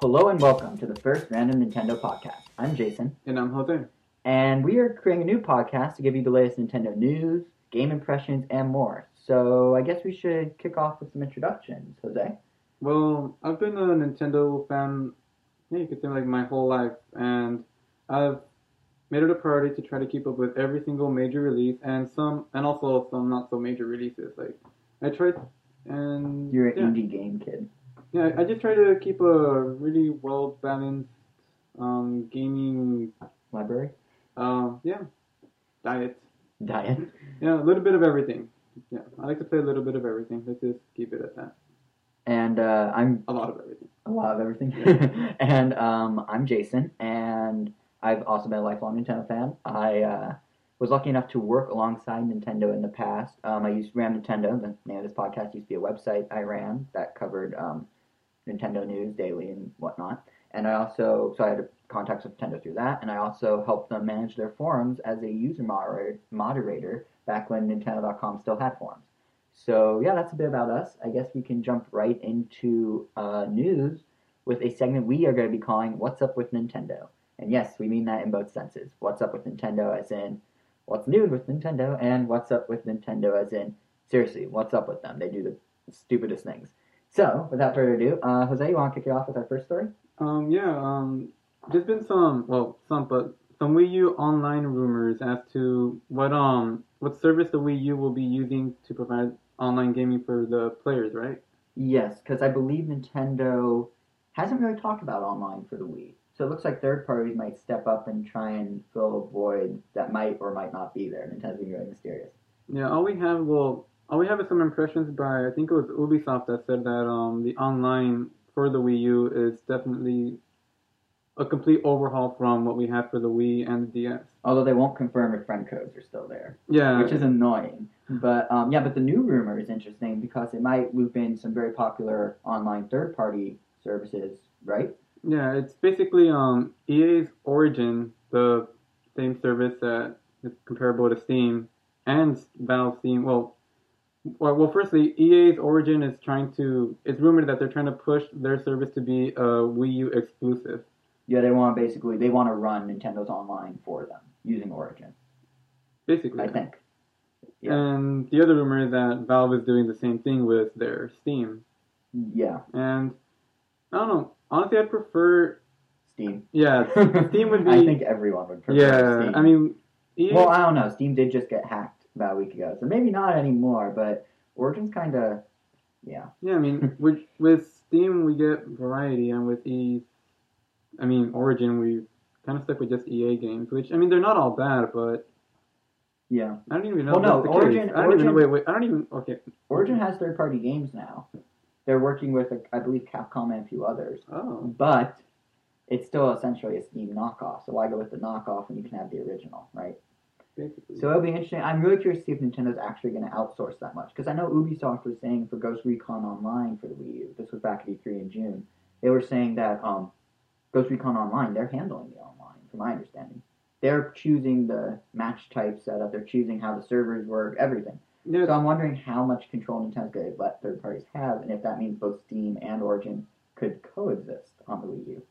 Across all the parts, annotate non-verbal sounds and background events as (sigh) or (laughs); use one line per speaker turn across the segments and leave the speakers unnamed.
Hello and welcome to the first Random Nintendo podcast. I'm Jason,
And I'm Jose.
and we are creating a new podcast to give you the latest Nintendo news, game impressions, and more. So I guess we should kick off with some introductions. Jose?
Well, I've been a Nintendo fan, yeah, you could say like my whole life, and I've made it a priority to try to keep up with every single major release and some, and also some not so major releases. Like I tried, and
You're an
yeah,
indie game kid.
Yeah, I just try to keep a really well balanced um, gaming,
Library?
um, yeah, diet.
Diet?
Yeah, a little bit of everything. Yeah, I like to play a little bit of everything. Let's just keep it at that.
And uh, I'm
A lot of everything.
a lot of everything. (laughs) and um, I'm Jason, and I've also been a lifelong Nintendo fan. I uh, was lucky enough to work alongside Nintendo in the past. Um, I used Random Nintendo. The name of this podcast used to be a website I ran that covered um, Nintendo news daily and whatnot. And I also, so I had contacts with Nintendo through that, and I also helped them manage their forums as a user moderator, moderator back when Nintendo.com still had forums. So yeah, that's a bit about us. I guess we can jump right into uh, news with a segment we are going to be calling "What's Up with Nintendo." And yes, we mean that in both senses. What's up with Nintendo, as in what's new with Nintendo, and what's up with Nintendo, as in seriously, what's up with them? They do the stupidest things. So, without further ado, uh, Jose, you want to kick it off with our first story?
Um, yeah, um, there's been some, well, some, but some Wii U online rumors as to what um what service the Wii U will be using to provide online gaming for the players, right?
Yes, because I believe Nintendo hasn't really talked about online for the Wii. So it looks like third parties might step up and try and fill a void that might or might not be there. Nintendo's being really mysterious.
Yeah, all we have, well, all we have is some impressions by I think it was Ubisoft that said that um the online for the Wii U is definitely a complete overhaul from what we had for the Wii and the DS.
Although they won't confirm if friend codes are still there,
Yeah,
which is annoying. But um, yeah, but the new rumor is interesting because it might loop in some very popular online third party services, right?
Yeah, it's basically um, EA's Origin, the same service that is comparable to Steam, and Valve Steam. Well, well, well, firstly, EA's Origin is trying to. It's rumored that they're trying to push their service to be a Wii U exclusive.
Yeah, they want basically they want to run Nintendo's online for them using Origin.
Basically,
I think. Yeah.
And the other rumor is that Valve is doing the same thing with their Steam.
Yeah,
And I don't know. Honestly, I'd prefer.
Steam.
Yeah, (laughs) Steam would be.
I think everyone would prefer
Yeah,
Steam.
I mean, EA,
well, I don't know. Steam did just get hacked about a week ago, so maybe not anymore. But Origin's kind of, yeah,
Yeah, I mean, (laughs) with with Steam we get variety, and with E, I mean Origin we kind of stuck with just EA games, which I mean they're not all bad, but
yeah.
I don't even know.
Well, no,
the
Origin-.
I don't even.
Origin-
Wait, wait. I don't even. Okay.
Origin has third-party games now. They're working with, I believe, Capcom and a few others,
Oh,
but it's still essentially a Steam knockoff. So why go with the knockoff when you can have the original, right?
Basically.
So it'll be interesting. I'm really curious to see if Nintendo's actually going to outsource that much. Because I know Ubisoft was saying for Ghost Recon Online for the Wii U, this was back at E3 in June, they were saying that um, Ghost Recon Online, they're handling the online, from my understanding. They're choosing the match type setup, they're choosing how the servers work, everything. So I'm wondering how much control Nintendo's going to let third parties have, and if that means both Steam and Origin could coexist on the Wii U.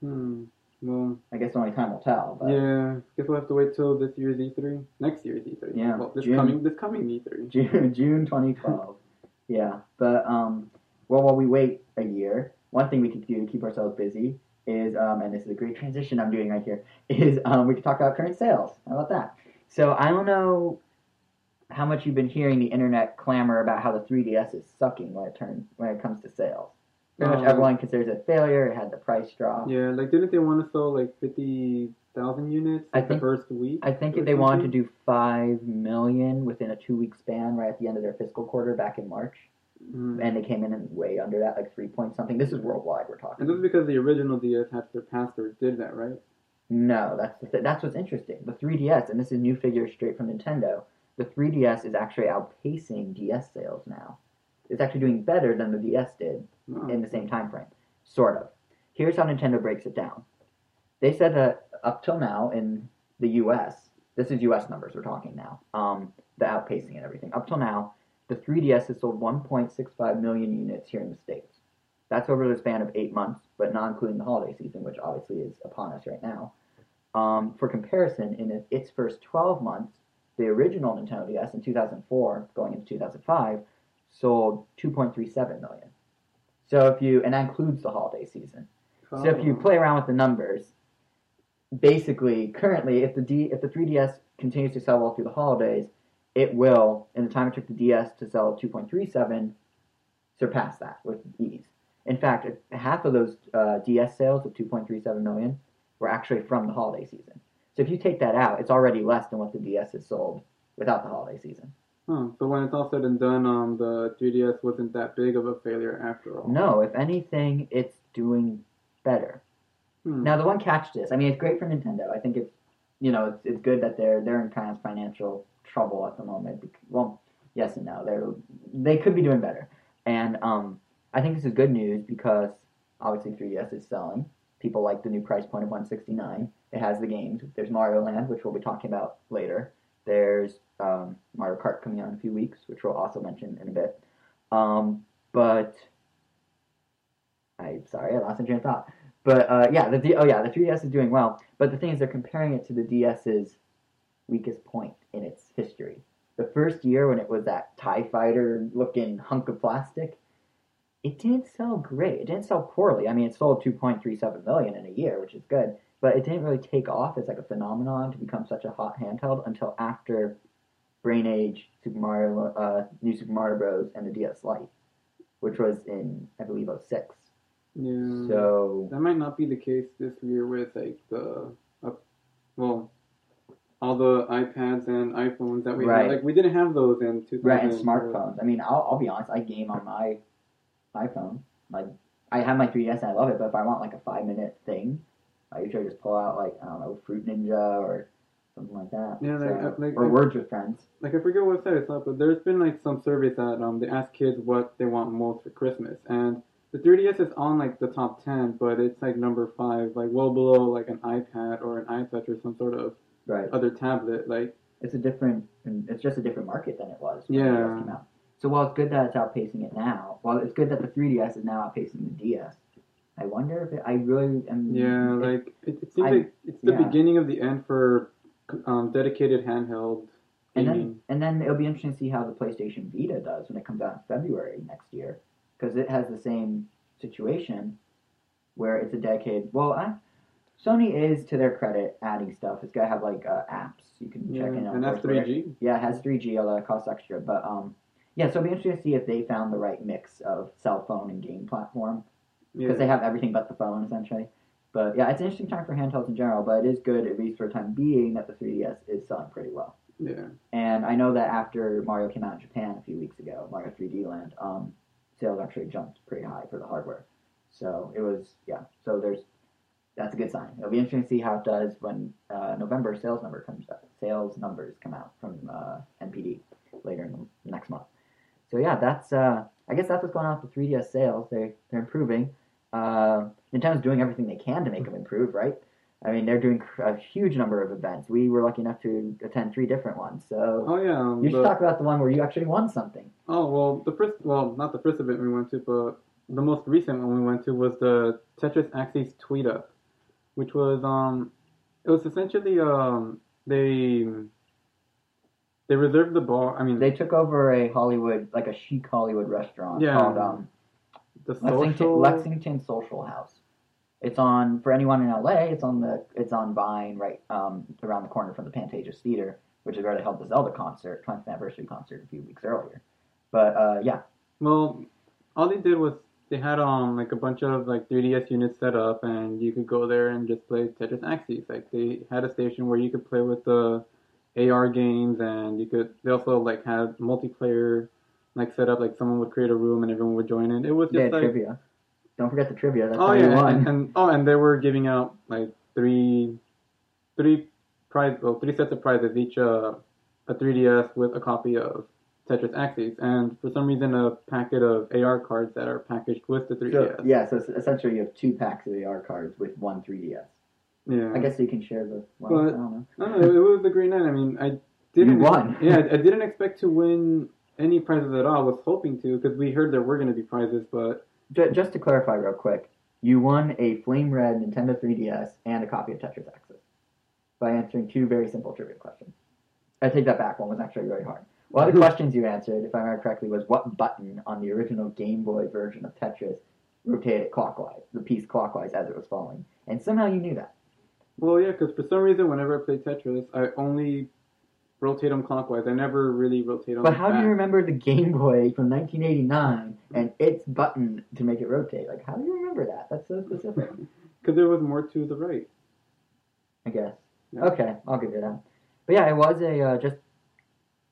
hmm. Well,
I guess only time will tell. But
yeah. Guess we'll have to wait till this year's E3, next year's E3.
Yeah,
Well, this
June.
coming this coming E E3. (laughs)
June, June 2012. yeah, but um, well, while we wait a year, one thing we could do to keep ourselves busy is, um, and this is a great transition I'm doing right here, (laughs) is um, we could talk about current sales. How about that? So I don't know how much you've been hearing the internet clamor about how the 3DS is sucking when it turns when it comes to sales. Pretty much
Um,
everyone considers it a failure. It had the price drop.
Yeah, like didn't they want to sell like fifty thousand units
I
like, the first week?
I think they wanted to do five million within a two-week span, right at the end of their fiscal quarter back in March,
Mm.
and they came in and way under that, like three point something. This is worldwide we're talking.
And this is because the original DS had surpassed or did that, right?
No, that's the th- that's what's interesting. The 3DS, and this is new figures straight from Nintendo. The 3DS is actually outpacing DS sales now. It's actually doing better than the DS did. In the same time frame, sort of. Here's how Nintendo breaks it down. They said that up till now in the U.S., this is U.S. numbers we're talking now, um, the outpacing and everything. Up till now, the 3DS has sold 1.65 million units here in the states. That's over the span of eight months, but not including the holiday season, which obviously is upon us right now. Um, for comparison, in its first 12 months, the original Nintendo DS in 2004, going into 2005, sold 2.37 million. So if you, and that includes the holiday season. So if you
Oh.
play around with the numbers, basically, currently, if the D, if the 3DS continues to sell well through the holidays, it will, in the time it took the DS to sell 2.37, surpass that with ease. In fact, half of those uh, DS sales of 2.37 million were actually from the holiday season. So if you take that out, it's already less than what the DS has sold without the holiday season.
So when it's all said and done, um, the 3DS wasn't that big of a failure after all.
No, if anything, it's doing better.
Hmm.
Now the one catch to this, I mean, it's great for Nintendo. I think it's, you know, it's, it's good that they're they're in kind of financial trouble at the moment. Well, yes and no. They're they could be doing better, and um, I think this is good news because obviously 3DS is selling. People like the new price point of 169. It has the games. There's Mario Land, which we'll be talking about later. There's um, Mario Kart coming out in a few weeks, which we'll also mention in a bit. Um, but I'm sorry, I lost my train of thought. But uh, yeah, the D- oh yeah, the 3DS is doing well. But the thing is, they're comparing it to the DS's weakest point in its history. The first year when it was that Tie Fighter looking hunk of plastic, it didn't sell great. It didn't sell poorly. I mean, it sold 2.37 million in a year, which is good. But it didn't really take off as like a phenomenon to become such a hot handheld until after Brain Age, Super Mario, uh, New Super Mario Bros, and the DS Lite, which was in I believe 06.
Yeah.
So
That might not be the case this year with like the, uh, well, all the iPads and iPhones that we
Right.
had. Like we didn't have those in 2000.
Right, and smartphones. I mean, I'll, I'll be honest. I game on my iPhone. Like, I have my 3DS and I love it. But if I want like a five minute thing, I usually just pull out like I don't know, Fruit Ninja or something like that.
Yeah,
So-
uh, like-
or
like-
Words with Friends.
Like I forget what site it's but there's been like some surveys that um they ask kids what they want most for Christmas, and the 3DS is on like the top 10, but it's like number five, like well below like an iPad or an iTouch or some sort of
Right.
other tablet. Like
It's a different. It's just a different market than it was when
Yeah.
the DS came out. So while it's good that it's outpacing it now, while it's good that the 3DS is now outpacing the DS, I wonder if it, I really am.
yeah,
if-
like it, it seems
I-
like it's the
yeah.
beginning of the end for um dedicated handheld
And
gaming.
then, and then it'll be interesting to see how the PlayStation Vita does when it comes out in February next year, because it has the same situation where it's a dedicated. Well, uh, Sony is, to their credit, adding stuff. It's got to have like uh, apps you can
yeah,
check in on.
and that's 3G.
Yeah, it has 3G, although it costs extra. But um, yeah, so it'll be interesting to see if they found the right mix of cell phone and game platform because
Yeah.
they have everything but the phone essentially. But yeah, it's an interesting time for handhelds in general. But it is good, at least for the time being, that the 3DS is selling pretty well.
yeah.
And I know that after Mario came out in Japan a few weeks ago, Mario 3D Land, um, sales actually jumped pretty high for the hardware. So it was, yeah. So there's, that's a good sign. It'll be interesting to see how it does when uh, November sales number comes out. Sales numbers come out from uh, NPD later in the next month. So yeah, that's, uh, I guess that's what's going on with the 3DS sales. They they're improving. Uh, Nintendo's doing everything they can to make them improve, right? I mean, they're doing a huge number of events. We were lucky enough to attend three different ones. So
Oh yeah. um,
you should
the-
talk about the one where you actually won something.
Oh well, the first well, not the first event we went to, but the most recent one we went to was the Tetris Axis Tweet Up, which was um, it was essentially um, they they reserved the bar. I mean,
They took over a Hollywood, like a chic Hollywood restaurant
Yeah.
called um,
the
Lexington,
social.
Lexington Social House. It's on for anyone in LA. It's on the it's on Vine, right um, around the corner from the Pantages Theater, which is where they held the Zelda concert, 20th anniversary concert a few weeks earlier. But uh, yeah,
Well, all they did was they had um like a bunch of like 3DS units set up, and you could go there and just play Tetris Axis. Like they had a station where you could play with the AR games, and you could. They also like had multiplayer like set up. Like someone would create a room and everyone would join in. It was just like
trivia. Don't forget the trivia. That's
oh yeah, and, and oh and they were giving out like three three prize well three sets of prizes each uh, a 3DS with a copy of Tetris Axis, and for some reason a packet of AR cards that are packaged with the 3DS.
So, yeah, so essentially you have two packs of AR cards with one 3DS.
Yeah.
I guess you can share the. Well,
But-
I don't know.
No, no, it was the Green Knight. I mean, I didn't.
You won. (laughs)
yeah, I didn't expect to win any prizes at all. Was hoping to because we heard there were going to be prizes, but
just to clarify real quick, you won a flame red Nintendo 3DS and a copy of Tetris Axis by answering two very simple trivia questions. I take that back. One was actually really hard. One of the (laughs) questions you answered, if I remember correctly, was what button on the original Game Boy version of Tetris rotated clockwise, the piece clockwise as it was falling, and somehow you knew that.
Well, yeah, because for some reason, whenever I play Tetris, I only rotate them clockwise. I never really rotate them.
But how do you remember the Game Boy from 1989 and its button to make it rotate? Like, how do you remember that? That's so specific. (laughs)
Because there was more to the right.
I guess.
Yeah.
Okay, I'll give you that. But yeah, it was a uh, just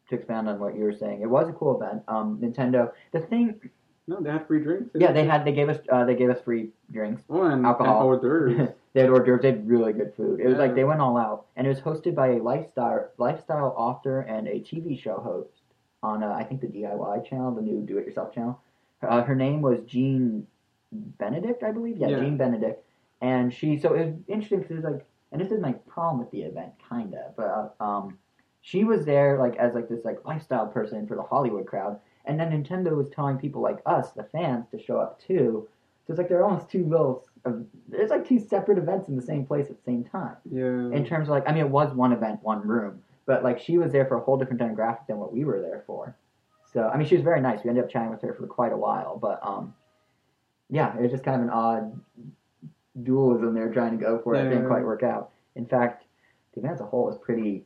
to expand on what you were saying. It was a cool event. Um, Nintendo. The thing,
No, they had free drinks.
yeah, they had they gave us uh, they gave us free drinks.
oh, and,
alcohol.
and hors d'oeuvres. (laughs)
they had hors d'oeuvres. They had really good food. It was like they went all out, and it was hosted by a lifestyle lifestyle author and a TV show host on uh, I think the DIY channel, the new Do It Yourself channel. Uh, her name was Jeanne Benedict, I believe. Yeah,
Yeah.
Jeanne Benedict, and she. So it was interesting because it was like, and this is my problem with the event, kind of, but uh, um, she was there like as like this like lifestyle person for the Hollywood crowd, and then Nintendo was telling people like us, the fans, to show up too. So it's like they're almost two little. There's like two separate events in the same place at the same time.
Yeah.
In terms of like, I mean, it was one event, one room, but like she was there for a whole different demographic than what we were there for. So I mean, she was very nice. We ended up chatting with her for quite a while, but um, yeah, it was just kind of an odd dualism they were trying to go for. It didn't quite work out. In fact, the event as a whole was pretty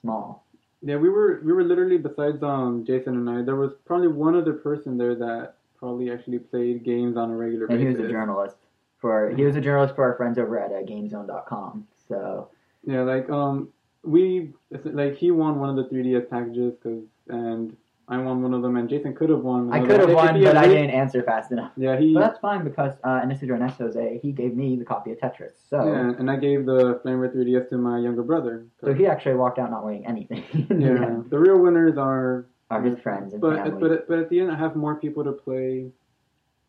small.
Yeah, we were we were literally besides um Jason and I, there was probably one other person there that probably actually played games on a regular basis.
And he was a journalist for he was a journalist for our friends over at uh, GameZone.com. So
Yeah, like um we like he won one of the 3DS packages cause, and I won one of them and Jason could have won.
I could have won, but I didn't answer fast enough.
Yeah, he
But that's fine because uh, and this is Ernesto Jose. He gave me the copy of Tetris, so
yeah, and I gave the Flame Red 3DS to my younger brother.
so he actually walked out not winning anything. (laughs)
yeah, the real winners are
are his friends and
but
family.
but but at the end I have more people to play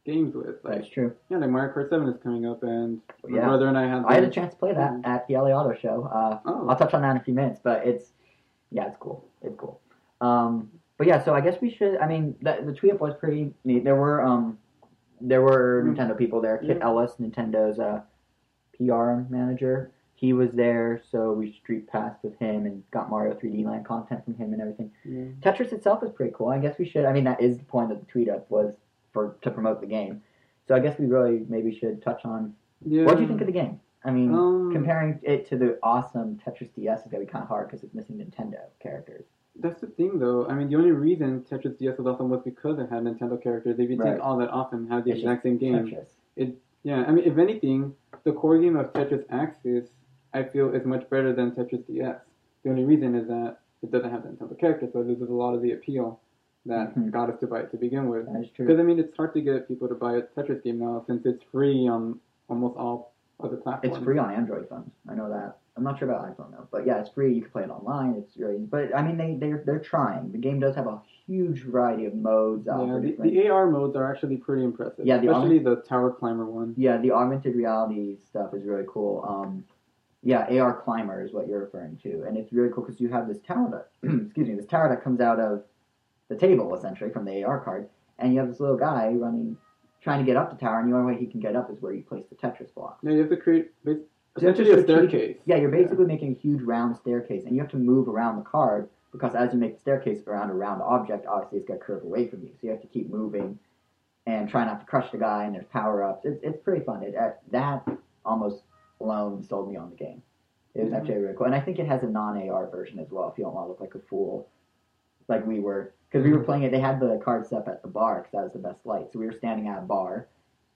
games with. Like
That's true.
yeah, like Mario Kart 7 is coming up and my
Yeah.
brother and I had
I had a chance to play that
Mhm.
at the LA Auto Show. Uh,
Oh.
I'll touch on that in a few minutes, but it's yeah, it's cool. It's cool. Um, but yeah, so I guess we should. I mean, the, the tweet up was pretty neat. There were um, there were
Mm.
Nintendo people there. Kit
Yeah.
Ellis, Nintendo's uh, PR manager, he was there, so we street passed with him and got Mario 3D Land content from him and everything.
Yeah.
Tetris itself is pretty cool. I guess we should. I mean, that is the point of the tweet up was for to promote the game. So I guess we really maybe should touch on
Yeah.
what do you think of the game? I mean,
Um,
comparing it to the awesome Tetris DS is gonna be kind of hard because it's missing Nintendo characters.
That's the thing, though. I mean, the only reason Tetris DS was awesome was because it had Nintendo characters. If you
Right.
take all that off and have the
It's
exact same game,
Tetris.
yeah. I mean, if anything, the core game of Tetris Axis, I feel, is much better than Tetris DS. The only reason is that it doesn't have the Nintendo characters, so it loses a lot of the appeal that
Mhm.
got us to buy it to begin with.
That is true.
Because I mean, it's hard to get people to buy a Tetris game now since it's free on almost all other platforms.
It's free on Android phones. I know that. I'm not sure about iPhone though, but yeah, it's free. You can play it online. It's really, but I mean, they they're they're trying. The game does have a huge variety of modes.
Yeah, the, the AR modes are actually pretty impressive.
Yeah, the
especially the tower climber one.
Yeah, the augmented reality stuff is really cool. Um, yeah, AR climber is what you're referring to, and it's really cool because you have this tower that, (clears throat) excuse me, this tower that comes out of the table essentially from the AR card, and you have this little guy running, trying to get up the tower, and the only way he can get up is where you place the Tetris block.
Yeah, you have to create bas-
So that's
essentially a
just a huge-
staircase.
Yeah, you're basically making a huge round staircase, and you have to move around the card because as you make the staircase around a round object, obviously it's going to curve away from you, so you have to keep moving and try not to crush the guy. And there's power ups. It's it's pretty fun. It that almost alone sold me on the game. It was
Mhm.
actually really cool, and I think it has a non AR version as well. If you don't want to look like a fool, like we were, because we were playing it. They had the card set up at the bar because that was the best light. So we were standing at a bar.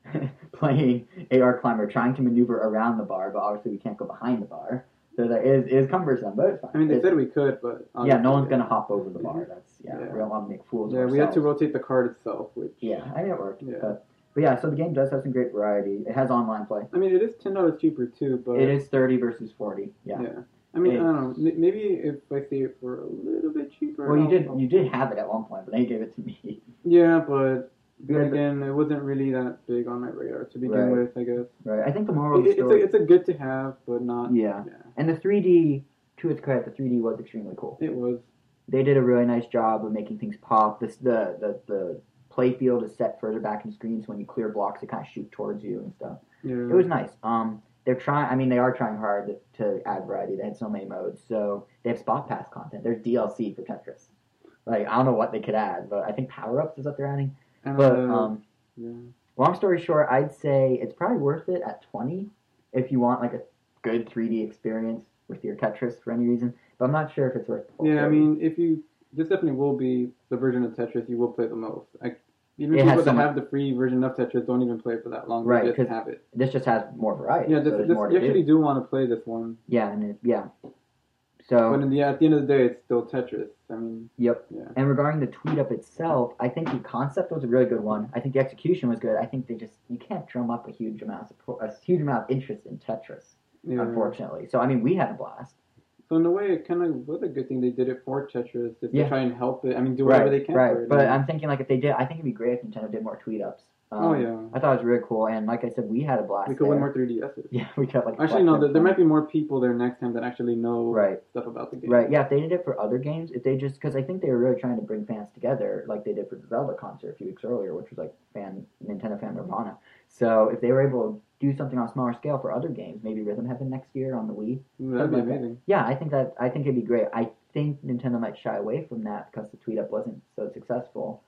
(laughs) playing AR climber, trying to maneuver around the bar, but obviously we can't go behind the bar. So that is is cumbersome, but it's fine.
I mean, they
It's-
said we could, but
yeah, no one's gonna hop over the bar. Mhm. That's yeah,
Yeah.
we don't want to make fools.
Yeah,
of
we had to rotate the card itself, which
Yeah, I mean it worked.
Yeah.
But, but yeah, so the game does have some great variety. It has online play.
I mean, it is ten dollars cheaper too, but
It is thirty versus forty. Yeah.
yeah. I mean, I don't know. Maybe if I see it for a little bit cheaper.
Well, you did you did have it at one point, but then you gave it to me.
Yeah, but then
Yeah, but-
again, it wasn't really that big on my radar to begin
Right.
with. I guess
Right. I think the moral of
it,
the
it's a it's a good to have, but not.
yeah.
Yeah,
And the 3D, to its credit, the 3D was extremely cool.
it was.
They did a really nice job of making things pop. This the the the playfield is set further back in the screen, so when you clear blocks, it kind of shoot towards you and stuff.
Yeah.
It was nice. Um, they're trying. I mean, they are trying hard to, to add variety. They had so many modes, so they have spot pass content. There's DLC for Tetris. Like I don't know what they could add, but I think power ups is what they're adding.
And,
But
uh,
um,
yeah.
long story short, I'd say it's probably worth it at twenty if you want like a good 3D experience with your Tetris for any reason. But I'm not sure if it's worth.
Yeah, I mean, if you this definitely will be the version of Tetris you will play the most. Like even
It
people
so
that
much-
have the free version of Tetris don't even play it for that long.
Right,
They just
'cause-
have it.
this just has more variety.
Yeah, this,
there's
this,
more
you actually
do.
do want to play this one,
Yeah, and it, yeah. So
but in the, at the end of the day, it's still Tetris. I mean,
Yep.
Yeah.
And regarding the tweet up itself, I think the concept was a really good one. I think the execution was good. I think they just you can't drum up a huge amount of a huge amount of interest in Tetris,
yeah.
unfortunately. So I mean, we had a blast.
So in a way, it kind of was a good thing they did it for Tetris, just
Yeah.
to try and help it. I mean, do whatever they can
right.
for it.
But I'm thinking like if they did, I think it'd be great if Nintendo did more tweet ups. Um,
oh yeah,
I thought it was really cool, and like I said, we had a blast.
we could win more 3DSs. (laughs)
Yeah, we got like
Actually, no, there, there might be more people there next time that actually know
Right.
stuff about the game.
Right, yeah, if they did it for other games, if they just, because I think they were really trying to bring fans together, like they did for the Zelda concert a few weeks earlier, which was like fan Nintendo fan Nirvana. So if they were able to do something on a smaller scale for other games, maybe Rhythm Heaven next year on the Wii,
That'd be
Something like that.
amazing.
yeah, I think that I think it'd be great. I think Nintendo might shy away from that because the tweet up wasn't so successful.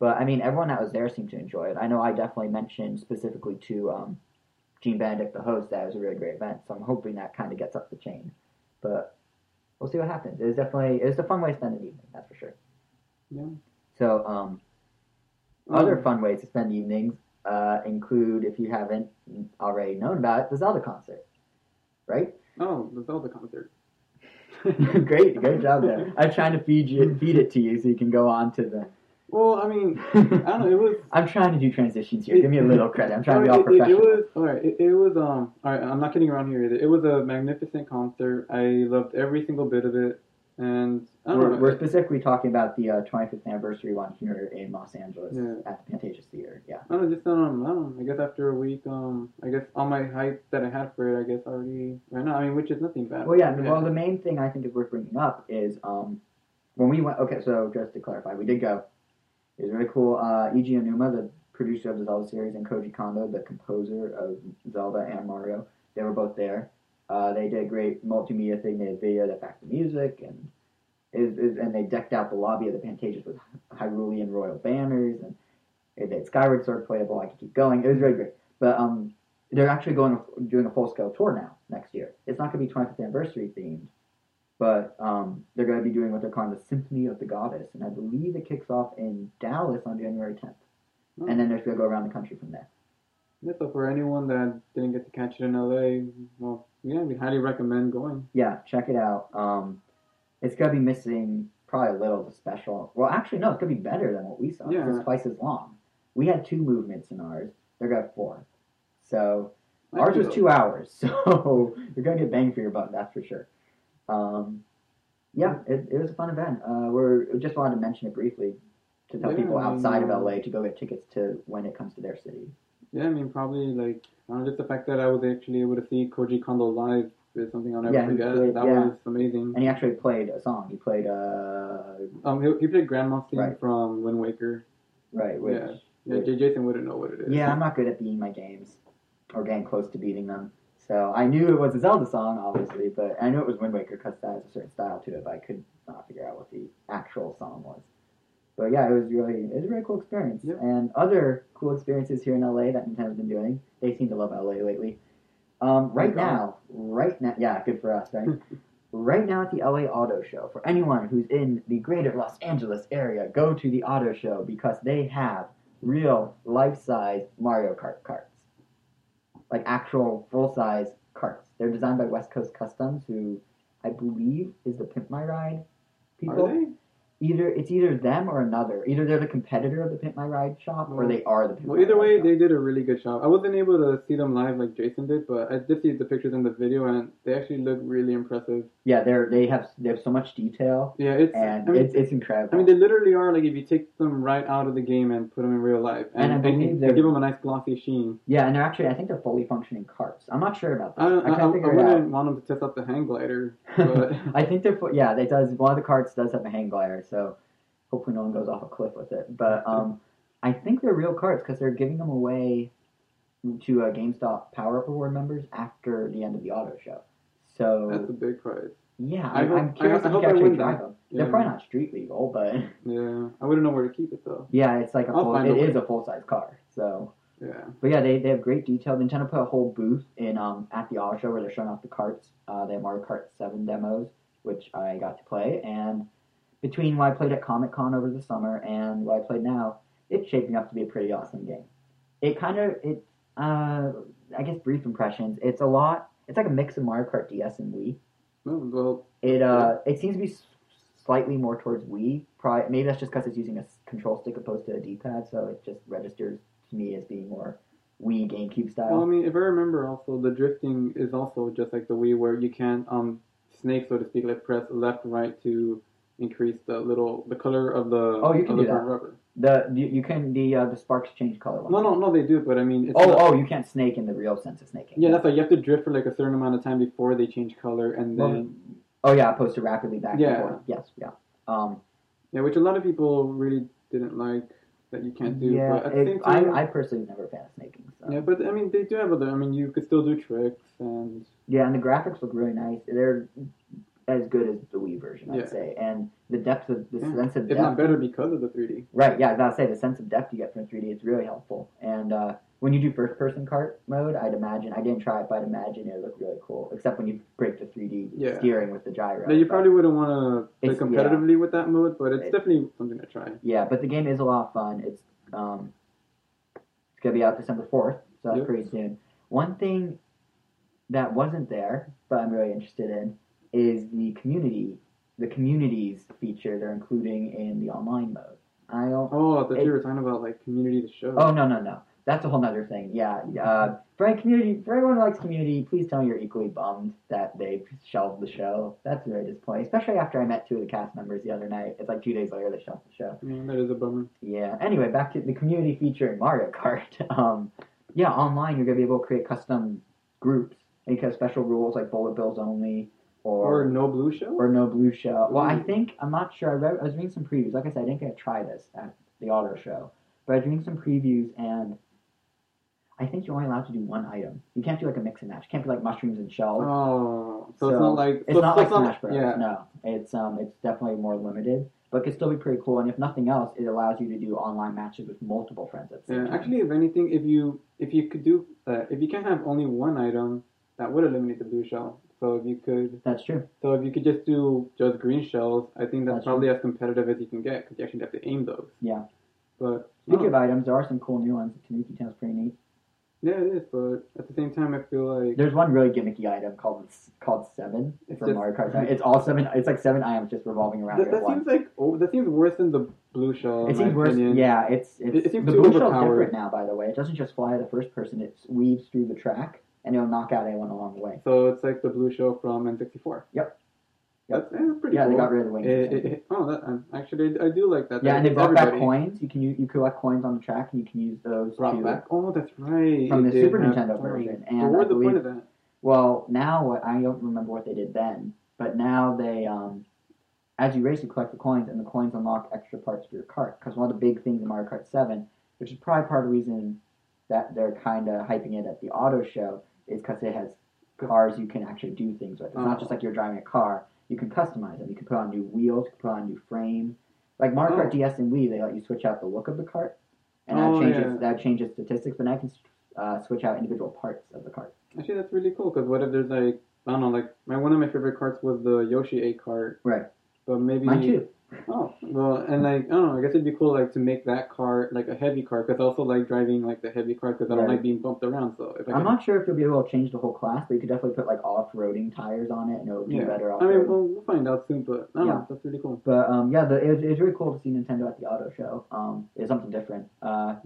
But I mean, everyone that was there seemed to enjoy it. I know I definitely mentioned specifically to um, Jeanne Benedict, the host, that it was a really great event. So I'm hoping that kind of gets up the chain. But we'll see what happens. It was definitely it was a fun way to spend an evening, that's for sure.
Yeah.
So um,
Um,
other fun ways to spend evenings uh, include, if you haven't already known about it, the Zelda concert. Right?
Oh, the Zelda concert. (laughs)
great, great job there. (laughs) I'm trying to feed you, feed it to you, so you can go on to the.
Well, I mean, I don't know. It was. (laughs)
I'm trying to do transitions here. Give me a little credit. I'm trying to be all
It- it-
professional.
It, was all right. It, it was um. All right. I'm not kidding around here either. It was a magnificent concert. I loved every single bit of it, and I don't
we're,
know.
we're specifically talking about the uh, 25th anniversary one here in Los Angeles
Yeah.
at the Pantages Theater. Yeah.
I don't know, just um, I don't know. I guess after a week, um, I guess all my hype that I had for it, I guess already right now. I mean, which is nothing bad.
Well, yeah. Well, the main thing I think is worth bringing up is um, when we went. Okay, so just to clarify, we did go. It was really cool. Uh, Eiji Aonuma, the producer of the Zelda series, and Koji Kondo, the composer of Zelda and Mario, they were both there. Uh, they did a great multimedia thing. They had video that backed the music, and is, is and they decked out the lobby of the Pantages with Hyrulean royal banners, and they had Skyward Sword playable. I could keep going. It was really great. But um, they're actually going doing a full scale tour now next year. It's not going to be 25th anniversary themed, but um, they're going to be doing what they're calling the Symphony of the Goddess, and I believe it kicks off in Dallas on January 10th,
Oh.
and then they're going to go around the country from there.
Yeah, so for anyone that didn't get to catch it in LA, well, yeah, we highly recommend going.
Yeah, check it out. Um, it's to be missing probably a little of the special. Well, actually, no, it's to be better than what we saw.
Yeah.
It's twice as long. We had two movements in ours. They're to have four. So
I
Ours was two hours, (laughs) so you're gonna get bang for your buck, that's for sure. Um, yeah, it, it was a fun event. Uh, we're we just wanted to mention it briefly to tell
Yeah,
people outside of
uh,
LA to go get tickets to when it comes to their city.
Yeah, I mean, probably like I don't know, just the fact that I was actually able to see Koji Kondo live is something I'll never
yeah,
forget.
Played,
that
yeah.
was amazing.
And he actually played a song. He played uh
Um, he, he played Grandma's theme
Right.
from Wind Waker.
right, which
Yeah. Yeah, Jason wouldn't know what it is.
yeah, I'm not good at beating my games or getting close to beating them. So I knew it was a Zelda song, obviously, but I knew it was Wind Waker because that has a certain style to it. But I could not figure out what the actual song was. But yeah, it was really it was a really cool experience.
Yep.
And other cool experiences here in LA that Nintendo's been doing. They seem to love LA lately. Um, right now, right now, yeah, good for us, right? (laughs) right now at the LA Auto Show, for anyone who's in the greater Los Angeles area, go to the Auto Show because they have real life-size Mario Kart carts, like actual full-size carts. They're designed by West Coast Customs, who I believe is the Pimp My Ride people.
Are they?
Either it's either them or another. Either they're the competitor of the Pimp My Ride shop, or
mm.
they are the Pimp My Ride Shop.
Well,
My
either
Ride
way,
shop.
they did a really good job. I wasn't able to see them live like Jason did, but I did see the pictures in the video, and they actually look really impressive.
yeah, they're they have they have so much detail,
Yeah, it's.
and
I mean,
it's it's incredible.
I mean, they literally are like if you take them right out of the game and put them in real life,
And I believe
and
they're-
give them a nice glossy sheen.
yeah, and they're actually I think they're fully functioning carts. I'm not sure about that.
I, don't,
I
I, I,
it
wouldn't want them to test out the hang glider, (laughs) but
I think they're yeah, they does one of the carts does have a hang glider, so hopefully no one goes off a cliff with it. But um, I think they're real cards because they're giving them away to uh, GameStop Power Up Reward members after the end of the auto show. So
That's a big prize.
yeah,
I
I'm,
hope-
I'm
I
curious
I
if you can actually
that.
them. They're probably not street legal, but (laughs)
Yeah, I wouldn't know where to keep it though.
yeah, it's like a
I'll
full,
find a
it is a full size car. So
Yeah.
But yeah, they, they have great detail. Nintendo put a whole booth in um at the auto show where they're showing off the carts. Uh, they have Mario Kart Seven demos, which I got to play. And between what I played at Comic Con over the summer and what I played now, it's shaping up to be a pretty awesome game. It kind of it uh I guess brief impressions. It's a lot. It's like a mix of Mario Kart DS and Wii.
Well, well
It uh it seems to be slightly more towards Wii. Probably maybe that's just because it's using a control stick opposed to a D-pad, so it just registers to me as being more Wii GameCube style.
Well, I mean, if I remember, also the drifting is also just like the Wii, where you can um snake, so to speak, like press left, right to increase the little the color of the
Oh, you can do that.
rubber.
The you, you can the uh, the sparks change color.
No, no, no, they do, but I mean, it's
Oh,
not-
oh, you can't snake in the real sense of snaking.
yeah, that's like you have to drift for like a certain amount of time before they change color, and
Well,
then
Oh yeah, opposed to rapidly back
Yeah.
and forth. Yes, yeah. Um,
yeah, which a lot of people really didn't like that you can't do.
yeah,
but
it- I, I personally never a fan of snaking. So.
yeah, but I mean, they do have other. I mean, you could still do tricks, and
Yeah, and the graphics look really nice. They're as good as the Wii version, I'd
Yeah.
say. And the depth of the
Yeah.
sense of depth.
not better because of the 3D.
Right, yeah, I was about to say the sense of depth you get from 3D is really helpful. And uh, when you do first person cart mode, I'd imagine I didn't try it, but I'd imagine it would look really cool. Except when you break the 3D
Yeah.
steering with the gyro.
Now, you probably wouldn't want to play competitively with that mode, but it's
It-
definitely something to try.
Yeah, but the game is a lot of fun. It's um, it's gonna be out December fourth, so that's
Yep.
pretty soon. One thing that wasn't there, but I'm really interested in, is the community, the communities feature they're including in the online mode. I don't.
Oh, I thought
It-
you were talking about like community the show.
Oh no no no, that's a whole nother thing. Yeah, uh, for community, for everyone who likes community, please tell me you're equally bummed that they shelved the show. That's very disappointing, especially after I met two of the cast members the other night. It's like two days later they shelved the show.
Yeah, that is a bummer.
Yeah. Anyway, back to the community feature in Mario Kart. (laughs) Um, yeah, online you're gonna be able to create custom groups. And you can have special rules like bullet bills only,
Or
or
no blue shell
or no blue shell. Well, I think I'm not sure. I, read, I was reading some previews. Like I said, I didn't get to try this at the auto show, but I was reading some previews and. I think you're only allowed to do one item. You can't do like a mix and match. You can't be like mushrooms and shells.
Oh, so,
So,
it's not like
It's
so-
not like Smash Bros.
Yeah,
No, it's um, it's definitely more limited, but it can still be pretty cool. And if nothing else, it allows you to do online matches with multiple friends at the same
yeah.
time.
Actually, if anything, if you if you could do uh, if you can have only one item, that would eliminate the blue shell. So if you could,
that's true.
so if you could just do just green shells, I think that's,
That's
probably as competitive as you can get because you actually have to aim those.
Yeah.
But
Speaking of items, there are some cool new ones. Tanuki Town's pretty neat.
yeah, it is. But at the same time, I feel like
There's one really gimmicky item called called Seven
It's
from
just-
Mario Kart. (laughs) It's all seven. It's like seven items just revolving around
that,
at
that seems like oh, that seems worse than the blue shell.
It seems worse.
opinion.
Yeah, it's it's
It- it seems
the blue shell's different now. By the way, it doesn't just fly the first person. It weaves through the track and it'll knock out anyone along the way.
So it's like the blue shell from N64.
Yep.
That's, that's pretty
Yeah,
cool.
they got rid of the wings.
It- it- it- oh, that, actually, I do like that.
yeah,
That
and they brought back
everybody-
coins. You can use, you collect coins on the track and you can use those
Brought
to
back. Oh, that's right.
From the Super Nintendo version, and I
what's the point of that?
Well, now what I don't remember what they did then, but now they, um, as you race, you collect the coins, and the coins unlock extra parts for your cart. Because one of the big things in Mario Kart Seven, which is probably part of the reason that they're kind of hyping it at the auto show, is because it has cars you can actually do things with. It's not
Oh.
just like you're driving a car. You can customize them. You can put on new wheels. You can put on a new frame. Like Mario Kart
Oh.
DS and Wii, they let you switch out the look of the cart, and
Oh,
that changes
yeah.
that changes statistics. But now you can uh, switch out individual parts of the cart.
Actually, that's really cool. Because what if there's like I don't know, like my one of my favorite carts was the Yoshi A cart.
Right.
But maybe
Mine too.
Oh well, and like I don't know. I guess it'd be cool like to make that car like a heavy cart because I also like driving like the heavy cart because I don't
Right.
like being bumped around. So if I
I'm
can-
not sure if you'll be able to change the whole class, but you could definitely put like off-roading tires on it, and it'll do
yeah.
better
I
off-road.
mean, we'll, we'll find out soon. But I don't
Yeah.
know. That's really cool.
But um, yeah, the, it, it was really cool to see Nintendo at the auto show. Um, it's something different. Uh,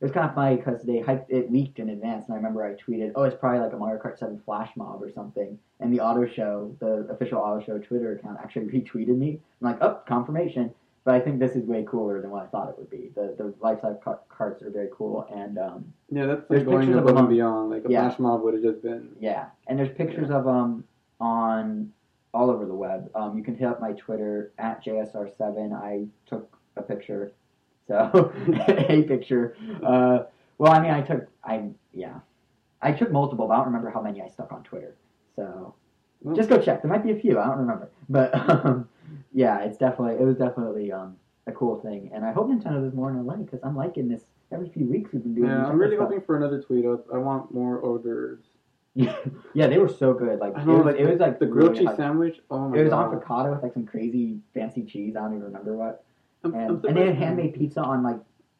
it was kind of funny because they hyped it leaked in advance, and I remember I tweeted, "Oh, it's probably like a Mario Kart 7 flash mob or something." And the auto show, the official auto show Twitter account, actually retweeted me. I'm like, "Oh, confirmation." But I think this is way cooler than what I thought it would be. The the lifestyle car- carts are very cool, and um,
Yeah, that's like going above and
on-
beyond. Like a
Yeah.
flash mob would have just been.
Yeah, and there's pictures of them on all over the web. Um, you can hit up my Twitter at JSR7. I took a picture So (laughs) a picture. Uh, well, I mean, I took I yeah, I took multiple, but I don't remember how many I stuck on Twitter. So just go check. There might be a few. I don't remember, but (laughs) um, yeah, it's definitely it was definitely um, a cool thing, and I hope Nintendo does more in LA because I'm liking this. Every few weeks we've been doing.
Yeah, I'm really
stuff.
hoping for another tweet up. I want more orders. (laughs)
yeah, they were so good. Like
I
it
know,
was,
like
it was like
the grilled
really
cheese sandwich. Oh my
It was
god.
avocado with like some crazy fancy cheese. I don't even remember what.
I'm, I'm
And, and they had handmade pizza on like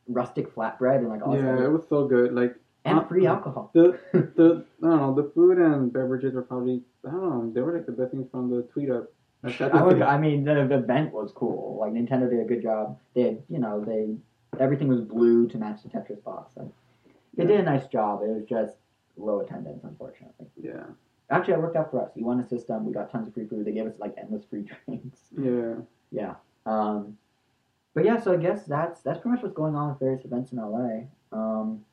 rustic flatbread and like all
Yeah, it was so good. Like
and
uh,
free alcohol.
the (laughs) the I don't know the food and beverages were probably I don't know they were like the best things from the tweet up. I tried to
I, would, I mean, the, the event was cool. Like Nintendo did a good job. They had, you know, they everything was blue to match the Tetris box. So they did a nice job. It was just low attendance, unfortunately.
yeah,
Actually, it worked out for us. We won a system. We got tons of free food. They gave us like endless free (laughs) drinks.
yeah.
Yeah. Um, but yeah, so I guess that's that's pretty much what's going on with various events in LA. Um,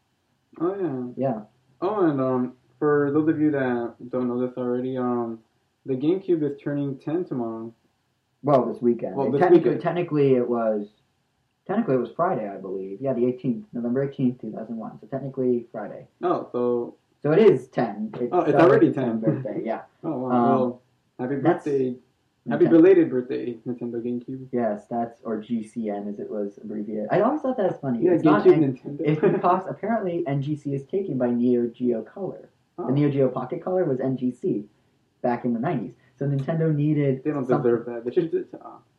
Oh yeah.
yeah.
Oh, and um, for those of you that don't know this already, um, the GameCube is turning ten tomorrow.
Well, this weekend.
Well, this
technically,
weekend.
technically, it was technically it was Friday, I believe. Yeah, the eighteenth, November eighteenth, two thousand one. So technically Friday.
Oh, so
So it is ten. It
Oh, it's already
its
10.
birthday. Yeah. (laughs)
oh wow.
Um,
well, happy
that's-
birthday, happy belated birthday, Nintendo GameCube.
Yes, that's or GCN as it was abbreviated. I always thought that was funny.
Yeah,
it's not.
GameCube
N-
Nintendo.
it's (laughs) because apparently NGC is taken by Neo Geo Color.
Oh,
The Neo Geo Pocket Color was NGC back in the nineties. So Nintendo needed
they don't
something-
deserve that. They should. just-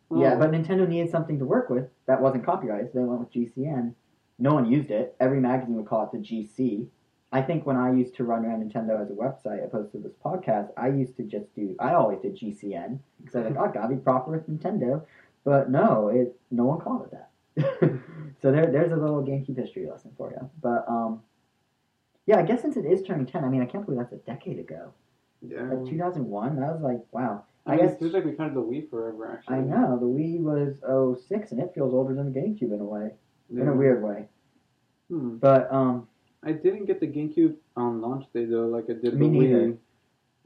Oh.
Yeah, but Nintendo needed something to work with that wasn't copyrighted, so they went with GCN. No one used it. Every magazine would call it the GC. I think when I used to run Random Nintendo as a website opposed to this podcast, I used to just do. I always did GCN because I was like, (laughs) oh, gotta be proper with Nintendo. But no, it no one called it that. (laughs) so there, there's a little GameCube history lesson for you. But um, yeah, I guess since it is turning ten, I mean, I can't believe that's a decade ago.
yeah.
Like 2001, that was like wow.
I,
I
guess
guess
it feels like we've had the Wii forever. Actually,
I know the Wii was 06 and it feels older than the GameCube in a way, in a weird way.
Hmm.
But um,
I didn't get the GameCube on launch day though, like I did
Me
the. Wii.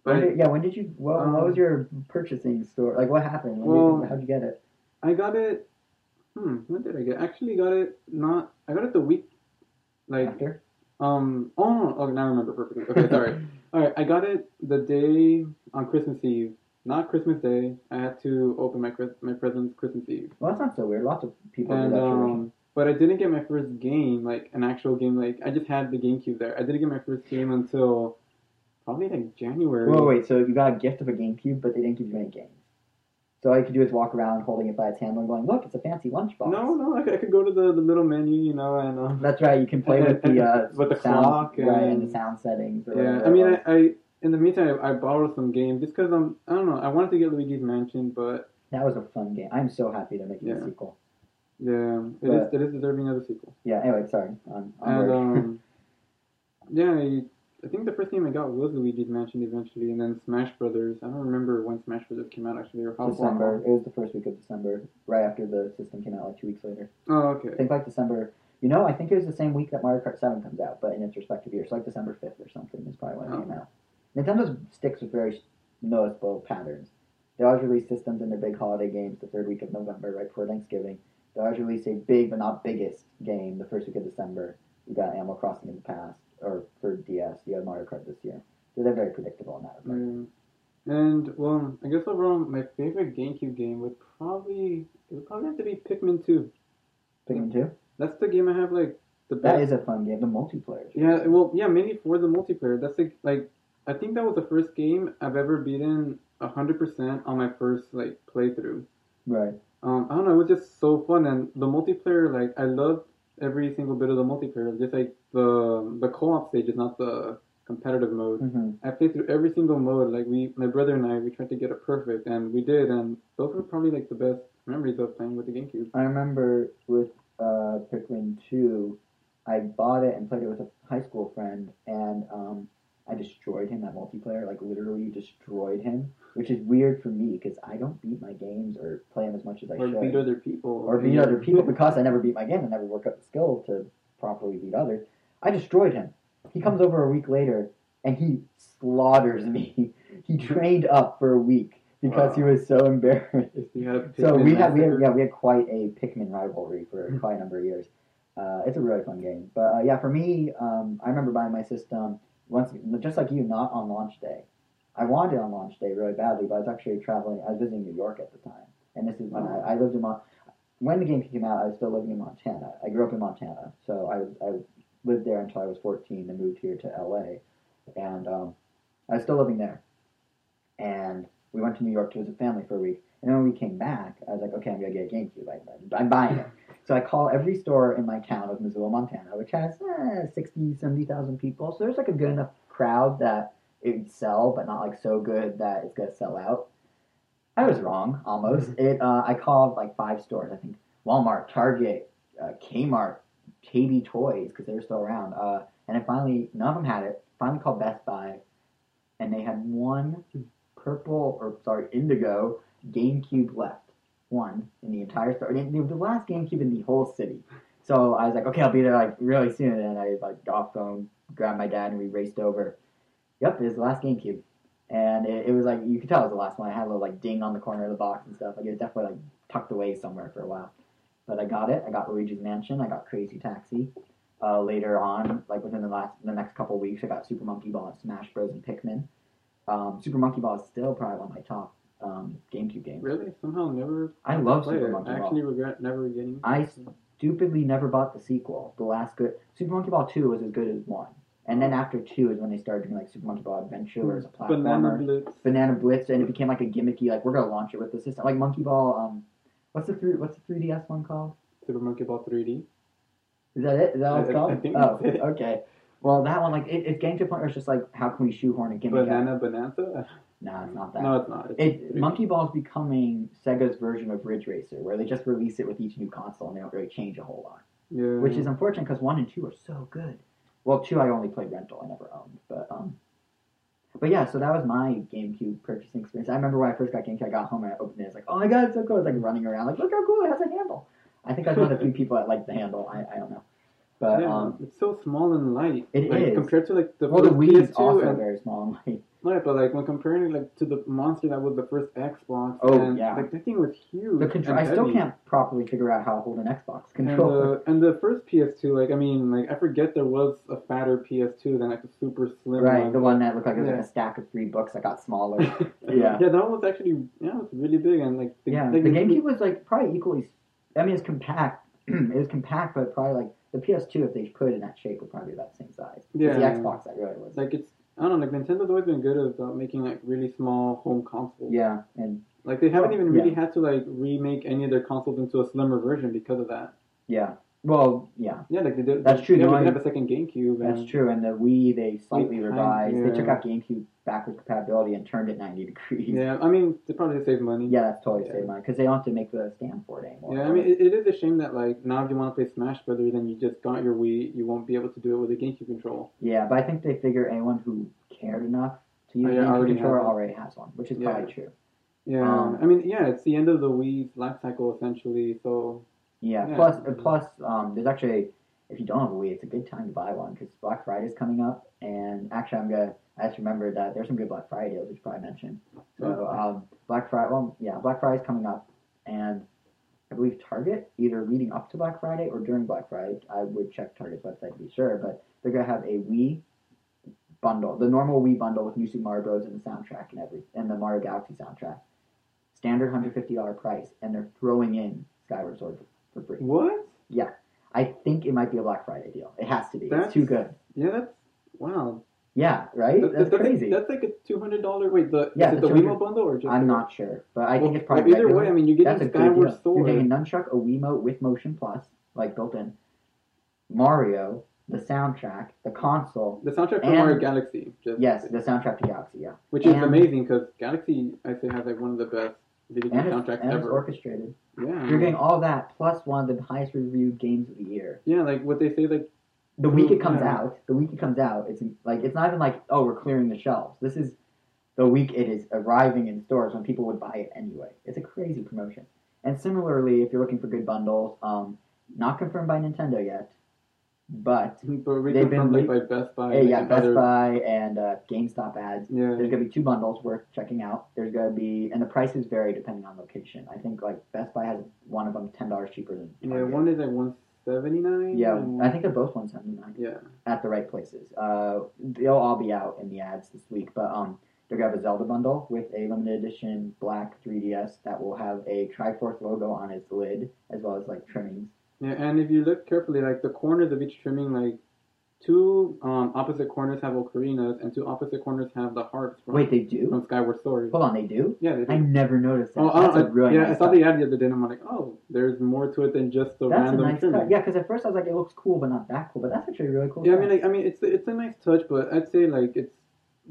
when did, yeah, when did you? What, what was
Um,
your purchasing store? Like, what happened? When
well,
how'd you get it?
I got it. Hmm. When did I get? Actually, got it. Not. I got it the week. Like
After?
um. Oh no. Oh, now I remember perfectly. Okay, sorry. (laughs) All right. I got it the day on Christmas Eve. Not Christmas Day. I had to open my my presents Christmas Eve.
Well, that's not so weird. Lots of people
And
do that tradition.
um, but I didn't get my first game, like an actual game. Like I just had the GameCube there. I didn't get my first game until probably like January.
Whoa, wait. So you got a gift of a GameCube, but they didn't give you any games. So all you could do is walk around holding it by its handle and going, "Look, it's a fancy lunchbox."
No, no. I could, I could go to the, the little menu, you know, and um,
That's right. You can play with the uh, (laughs)
With the
sound,
clock
right,
and-
and the sound settings. Or
yeah. I mean, I. I in the meantime I, I borrowed some games just because I'm I don't know. I wanted to get Luigi's Mansion, but
that was a fun game. I'm so happy they're making a sequel.
Yeah, it
But-
is it is deserving of a sequel.
Yeah. Anyway, sorry. On,
And um, (laughs) yeah, I, I think the first game I got was Luigi's Mansion eventually, and then Smash Brothers. I don't remember when Smash Brothers came out actually, or how
December. It was the first week of December, right after the system came out, like two weeks later.
Oh, okay.
I think like December. You know, I think it was the same week that Mario Kart Seven comes out, but in its respective year, so like December fifth or something is probably when it
Oh.
came out. Nintendo sticks with very noticeable patterns. They always release systems in their big holiday games the third week of November, right before Thanksgiving. They always release a big but not biggest game the first week of December. You got Animal Crossing in the past, or for DS, you had Mario Kart this year. So they're very predictable in that regard.
Yeah. And well, I guess overall, my favorite GameCube game would probably it would probably have to be Pikmin Two.
Pikmin two.
That's the game I have like the best.
That is a fun game. The multiplayer.
Yeah, well, yeah, mainly for the multiplayer. That's like, like I think that was the first game I've ever beaten hundred percent on my first like playthrough.
Right.
Um, I don't know, it was just so fun, and the multiplayer, like I loved every single bit of the multiplayer. Just like the the co-op stage is not the competitive mode.
hmm
I played through every single mode. Like we, my brother and I, we tried to get it perfect, and we did. And those were probably like the best memories of playing with the GameCube.
I remember with uh, Pikmin 2, I bought it and played it with a high school friend, and um, I destroyed him at multiplayer. Like, literally destroyed him, which is weird for me because I don't beat my games or play them as much as I
Or
should.
beat other people.
or beat other (laughs) people because I never beat my game and never work up the skill to properly beat others. I destroyed him. He comes over a week later and he slaughters me. (laughs) He trained up for a week because he was so embarrassed.
Had
So we had, we had yeah we had quite a Pikmin rivalry for quite a number of years. Uh, it's a really fun game, but uh, yeah, for me, um, I remember buying my system once, just like you, not on launch day. I wanted on launch day really badly, but I was actually traveling. I was visiting New York at the time, and this is when I, I lived in Mon- when the game came out. I was still living in Montana. I grew up in Montana, so I I lived there until I was 14 and moved here to LA, and um, I was still living there. And we went to New York to visit family for a week. And then when we came back, I was like, okay, I'm gonna get a GameCube. I, I'm buying it. So I call every store in my town of Missoula, Montana, which has eh, 60, 70,000 people. So there's like a good enough crowd that it would sell, but not like so good that it's gonna sell out. I was wrong, almost. It. Uh, I called like five stores. I think Walmart, Target, uh, Kmart, KB Toys because they were still around. Uh, and then finally, none of them had it. Finally called Best Buy, and they had one purple or sorry indigo GameCube left. One in the entire store. It was the last GameCube in the whole city. So I was like, okay, I'll be there like really soon. And I like got phone, grabbed my dad, and we raced over. Yep, it was the last GameCube. And it, it was like you could tell it was the last one. I had a little like ding on the corner of the box and stuff. Like it was definitely like tucked away somewhere for a while. But I got it. I got Luigi's Mansion. I got Crazy Taxi. Uh, later on, like within the last the next couple weeks, I got Super Monkey Ball, and Smash Bros, and Pikmin. Um, Super Monkey Ball is still probably one of my top um, GameCube games.
Really? Somehow never
I love Super
it.
Monkey
I
Ball.
actually regret never getting.
I stupidly never bought the sequel. The last good Super Monkey Ball Two was as good as one, and then after two is when they started doing like Super Monkey Ball Adventure, where it's a
Banana Blitz.
Banana Blitz, and it became like a gimmicky like we're gonna launch it with the system, like Monkey Ball. Um, what's the three? What's the 3DS one called?
Super Monkey Ball 3D.
Is that it? Is that what it's called?
I think
oh, okay. Well, that one like it, it's getting to a point where it's just like how can we shoehorn a gimmick? out?
Banana Bonanza? (laughs)
No, it's not that.
No, it's not. It's
It
3D.
Monkey Ball is becoming Sega's version of Ridge Racer, where they just release it with each new console and they don't really change a whole lot.
Yeah.
which is unfortunate because one and two are so good. Well, two I only played rental; I never owned. But um, but yeah, so that was my GameCube purchasing experience. I remember when I first got GameCube, I got home and I opened it. And it's like, oh my god, it's so cool! It's like running around, like look how cool it has a handle. I think I was one of the few (laughs) people that liked the handle. I, I don't know, but
yeah,
um,
it's so small and light.
It
like,
is.
compared to like the
well, the
first
Wii
PS2
also
and
very small and light.
right, but like when comparing it like to the monster that was the first Xbox.
Oh,
and,
yeah.
like that thing was huge.
The control, I still can't properly figure out how to hold an Xbox
And
controller.
the, (laughs) and the first PS2, like I mean, like I forget there was a fatter PS2 than like a super slim
right,
one.
the one that looked like it was
Yeah.
like a stack of three books that got smaller. (laughs)
yeah, that one was actually yeah, it was really big and like the,
Yeah,
like,
the GameCube was like probably equally. I mean, it's compact. (clears throat) it was compact, but probably like the PS2, if they put it in that shape, would probably be about the same size.
Yeah.
The Xbox that really was.
like it's I don't know, like Nintendo's always been good about making like really small home consoles.
yeah, and
Like they haven't even really had to like remake any of their consoles into a slimmer version because of that.
yeah. Well, yeah,
Yeah, like they did.
That's true,
They
no, I-
have a second GameCube. And,
that's true. And the Wii, they slightly
Wii,
revised. They took out GameCube backwards compatibility and turned it 90 degrees.
Yeah, I mean they probably save money.
Yeah, that's totally
Yeah.
saved money because they don't have to make the stand for it anymore.
Yeah, I mean it, it is a shame that like now if you want to play Smash Brothers and you just got your Wii, you won't be able to do it with a GameCube control.
yeah, but I think they figure anyone who cared enough to use
Oh,
a
yeah,
GameCube controller already has one, which is
Yeah.
probably true.
Yeah,
Um,
I mean yeah, it's the end of the Wii's life cycle essentially. So
Yeah.
Yeah.
Plus, uh, plus, um, there's actually, if you don't have a Wii, it's a good time to buy one because Black Friday is coming up, and actually, I'm gonna. I just remembered that there's some good Black Friday deals, which probably mentioned. So, um, Black Friday. Well, yeah, Black Friday is coming up, and I believe Target either leading up to Black Friday or during Black Friday. I would check Target's website to be sure, but they're gonna have a Wii bundle, the normal Wii bundle with New Super Mario Bros. and the soundtrack and every and the Mario Galaxy soundtrack, standard hundred fifty dollar price, and they're throwing in Skyward Sword for, for free.
what?
Yeah, I think it might be a Black Friday deal. It has to be.
That's-
it's too good.
Yeah, that's wow.
Yeah, right?
That-
That's
that's
crazy.
That's like a two hundred dollar. Wait, the
Yeah,
is
the
the
200
Wiimote bundle or just?
I'm not sure, but I think it's probably
well, either way. I mean, you're
That's
getting
a good deal. You're getting a nunchuck, a Wiimote with Motion Plus, like built in. Mario, the soundtrack, the console.
The soundtrack for Mario Galaxy. Just,
Yes, the soundtrack to Galaxy. Yeah,
which is
and-
amazing because Galaxy, I say, has like one of the best video game
and it's, and it's
ever.
orchestrated.
yeah,
You're getting all that plus one of the highest reviewed games of the year.
yeah, like what they say, like
The week it comes
Yeah.
out, the week it comes out, it's like it's not even like oh we're clearing the shelves. This is the week it is arriving in stores when people would buy it anyway. It's a crazy promotion. And similarly, if you're looking for good bundles, um, not confirmed by Nintendo yet, but They've been
like by Best Buy.
hey, yeah, Best Buy and uh, GameStop ads.
Yeah.
There's gonna be two bundles worth checking out. There's gonna be, and the prices vary depending on location. I think like Best Buy has one of them ten dollars cheaper than.
Yeah, one is like one seventy nine.
Yeah, I think they're both one seventy nine
Yeah.
at the right places. Uh, they'll all be out in the ads this week, but um, they're gonna have a Zelda bundle with a limited edition black 3DS that will have a Triforce logo on its lid as well as like trimmings.
Yeah, and if you look carefully, like the corners of each trimming, like two um, opposite corners have ocarinas, and two opposite corners have the harps from,
Wait, they do?
from Skyward Sword.
Hold on, they do?
Yeah, they do.
I never noticed that.
Oh, I
That's a really
yeah,
nice
I saw the ad the other day, and I'm like, oh, there's more to it than just the
That's a
random
nice touch. Yeah, because at first I was like, it looks cool, but not that cool. But that's actually really cool.
Yeah, I mean, like, I mean, it's it's a nice touch, but I'd say like it's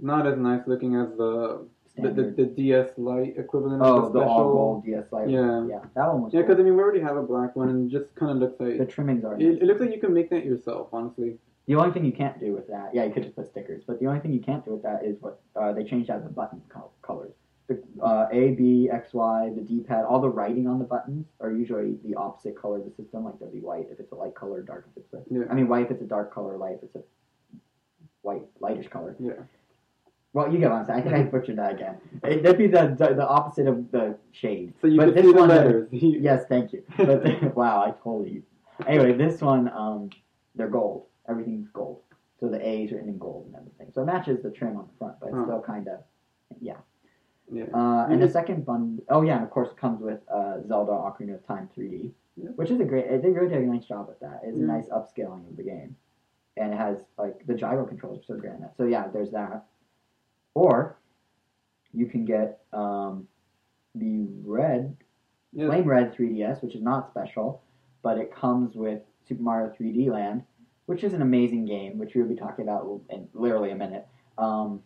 not as nice looking as the the, the, the DS Lite equivalent
oh,
of the
the
special.
all gold DS Lite.
Yeah.
yeah, that one was.
Yeah,
cool.
because I mean, we already have a black one, and it just kind of looks like
the trimmings are.
it,
nice.
it looks like you can make that yourself, honestly.
The only thing you can't do with that, yeah, you could just put stickers, but the only thing you can't do with that is what uh, they changed out the button col- colors. The uh, A, B, X, Y, the D pad, all the writing on the buttons are usually the opposite color of the system. Like they'll be white if it's a light color, dark if it's a.
Yeah.
I mean, white if it's a dark color, light if it's a white, lightish color.
Yeah.
Well, you get what I'm saying. I think I butchered that again. It, that'd be the, the the opposite of the shade.
So you
But this
see the
one-
letters. (laughs)
Yes, thank you. But (laughs) (laughs) wow, I totally. Anyway, this one, um, they're gold. Everything's gold. So the A's are in gold and everything. So it matches the trim on the front, but it's
Huh.
still kind of, yeah.
yeah.
Uh, and the second bundle, oh yeah, and of course it comes with uh, Zelda Ocarina of Time 3D,
Yeah.
which is a great. They really did a nice job with that. It's
Yeah.
a nice upscaling of the game, and it has like the gyro controls are so great in that. So yeah, there's that. Or you can get um, the red
Yeah.
Flame Red 3DS, which is not special, but it comes with Super Mario 3D Land, which is an amazing game, which we'll be talking about in literally a minute. Um,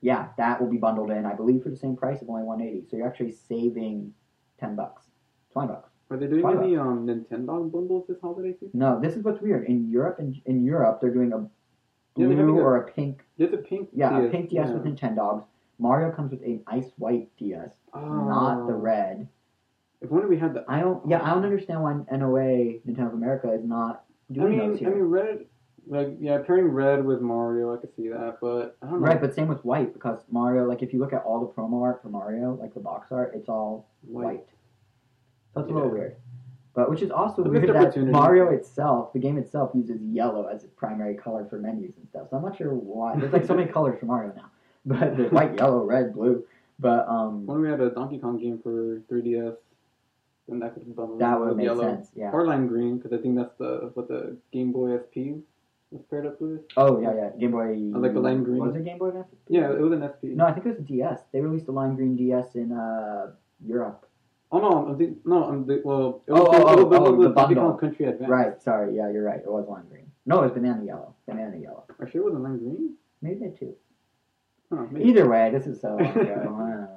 yeah, that will be bundled in, I believe, for the same price of only 180. So you're actually saving 10 bucks, 20 bucks.
Are they doing any um Nintendo bundles this holiday season?
No, this is what's weird. In Europe, in, in Europe, they're doing a
Yeah, they're having
blue or a pink,
There's a pink.
yeah, a pink DS
yeah.
with Nintendogs. Mario comes with an ice white DS, not the
Oh.
red.
If only we had the.
I don't. Yeah, I don't oh. understand why NOA Nintendo of America is not doing I
mean,
those
I mean, red. Like yeah, pairing red with Mario, I could see that, but I don't know.
right, but same with white because Mario. Like if you look at all the promo art for Mario, like the box art, it's all white. So it's a little weird. But which is also
missed
weird that. Mario itself, the game itself, uses yellow as its primary color for menus and stuff. So I'm not sure why. There's like so many (laughs) colors for Mario now, but there's white, yellow, red, blue. But um,
When we had a Donkey Kong game for 3DS, then that could have bundled
that would make
yellow.
sense. Yeah.
Or lime green, because I think that's the what the Game Boy SP was paired up with.
Oh yeah, yeah. Game Boy.
I like the lime green.
Was it Game Boy Advance?
Yeah, it was an SP.
No, I think it was a DS. They released the lime green DS in uh, Europe.
Oh no, the, no, the, well. It
Oh,
was,
oh, oh,
was
oh, the bundle.
Country Advance.
Right. Sorry. Yeah, you're right. It was lime green. No, it was banana yellow. Banana yellow.
Are sure it wasn't lime green?
Maybe they too.
Huh, maybe.
Either way, this is so long ago. I don't know.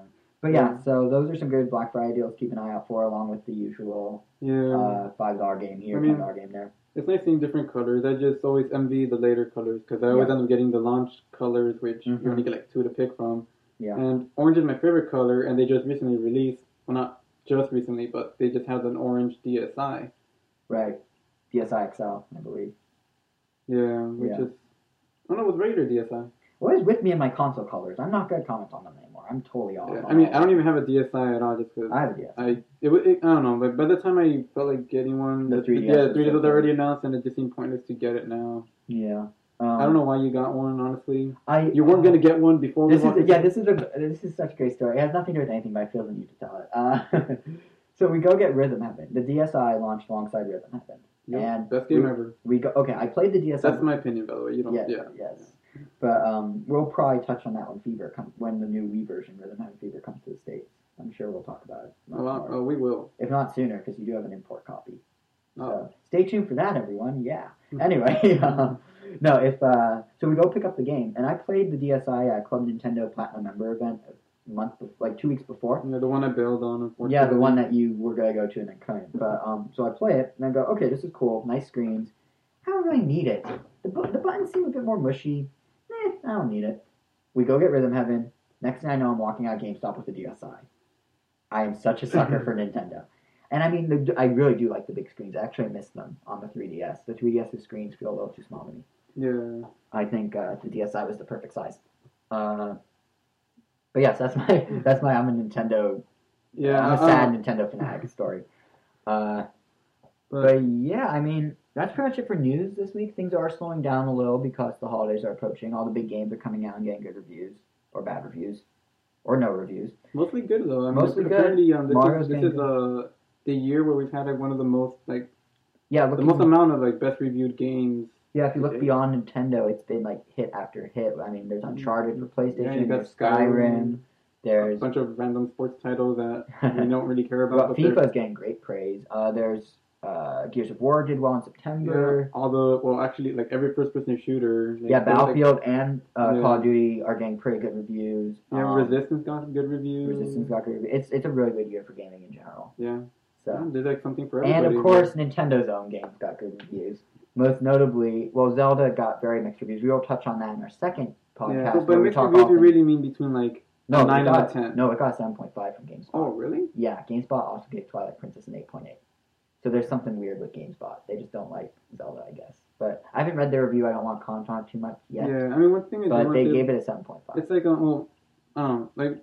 But yeah, so those are some good Black Friday deals. to Keep an eye out for, along with the usual
Yeah.
uh, five dollar game here,
I mean-
ten dollar game there.
It's nice seeing different colors. I just always envy the later colors because I always
Yeah.
end up getting the launch colors, which
Mhm.
you only get like two to pick from.
Yeah.
And orange is my favorite color, and they just recently released, well, not just recently, but they just had an orange DSI.
Right. DSi XL, I believe.
Yeah, which
Yeah.
is, I don't know, it was regular DSI.
What is with me and my console colors? I'm not going to comment on them anymore. I'm totally off.
Yeah, I mean, I don't even have a DSI at all, just because.
I have a DSI.
I it, it I don't know, but by the time I felt like getting one,
The 3DS
yeah, 3DS
so
was already announced, and it just seemed pointless to get it now.
Yeah. Um,
I don't know why you got one, honestly.
I
You weren't gonna get one before
This is yeah. This is a this is such a great story. It has nothing to do with anything, but I feel the need to tell it. Uh, (laughs) so we go get Rhythm Heaven. The DSi launched alongside Rhythm Heaven,
Yep,
and
best game
we-
ever.
we go. Okay, I played the DSi.
That's my opinion, by the way. You don't.
yes,
Yeah.
yes. But um, we'll probably touch on that when Fever comes when the new Wii version Rhythm Heaven Fever comes to the states. I'm sure we'll talk about it.
Oh,
more.
oh, we will.
If not sooner, because you do have an import copy. So stay tuned for that, everyone. Yeah. Anyway, um, (laughs) no, if uh, so, we go pick up the game, and I played the DSi uh, Club Nintendo Platinum Member event a month, bef- like two weeks before.
Yeah, the one I bailed on.
Yeah, the one that you were gonna go to and then couldn't. But um, so I play it and I go, okay, this is cool, nice screens. I don't really need it. The bu- the buttons seem a bit more mushy. Eh, I don't need it. We go get Rhythm Heaven. Next thing I know, I'm walking out of GameStop with the DSi. I am such a sucker (laughs) for Nintendo. And I mean, the, I really do like the big screens. Actually, I actually miss them on the 3DS. The 3DS's screens feel a little too small to me.
Yeah.
I think uh, the DSi was the perfect size. Uh, but yes, that's my (laughs) that's my I'm a Nintendo.
Yeah.
I'm a sad
um,
Nintendo fanatic story. Uh,
but,
but yeah, I mean that's pretty much it for news this week. Things are slowing down a little because the holidays are approaching. All the big games are coming out and getting good reviews or bad reviews or no reviews.
mostly good though. I mean,
Mostly good.
apparently, Um, this
Mario's
is this is uh the year where we've had like one of the most like
Yeah,
the most amount of like best reviewed games.
yeah. If you look beyond Nintendo, it's been like hit after hit. I mean, there's Uncharted for PlayStation.
Yeah, you got
there's
A bunch of random sports titles that (laughs) we don't really care about.
well, FIFA's getting great praise. Uh, there's uh, Gears of War did well in
Yeah,
September.
all the well, actually, like every first-person shooter. Like,
Yeah,
there's, like,
Battlefield and uh,
Yeah.
Call of Duty are getting pretty good reviews.
yeah,
Um,
Resistance got good reviews.
Resistance got good reviews. It's it's a really good year for gaming in general.
Yeah,
So
like something for
and of course Nintendo's own games got good reviews. Most notably, well, Zelda got very mixed reviews. We will touch on that in our second podcast.
yeah, but mixed reviews, you really mean between like
no,
nine out
got,
of 10.
No, it got seven point five from GameSpot.
oh really?
Yeah, GameSpot also gave Twilight Princess an 8.8. So there's something weird with GameSpot. They just don't like Zelda, I guess. But I haven't read their review. I don't want to comment on it too much yet.
Yeah, I mean one thing is
but they gave it a 7.5.
It's like um, well, I don't know, like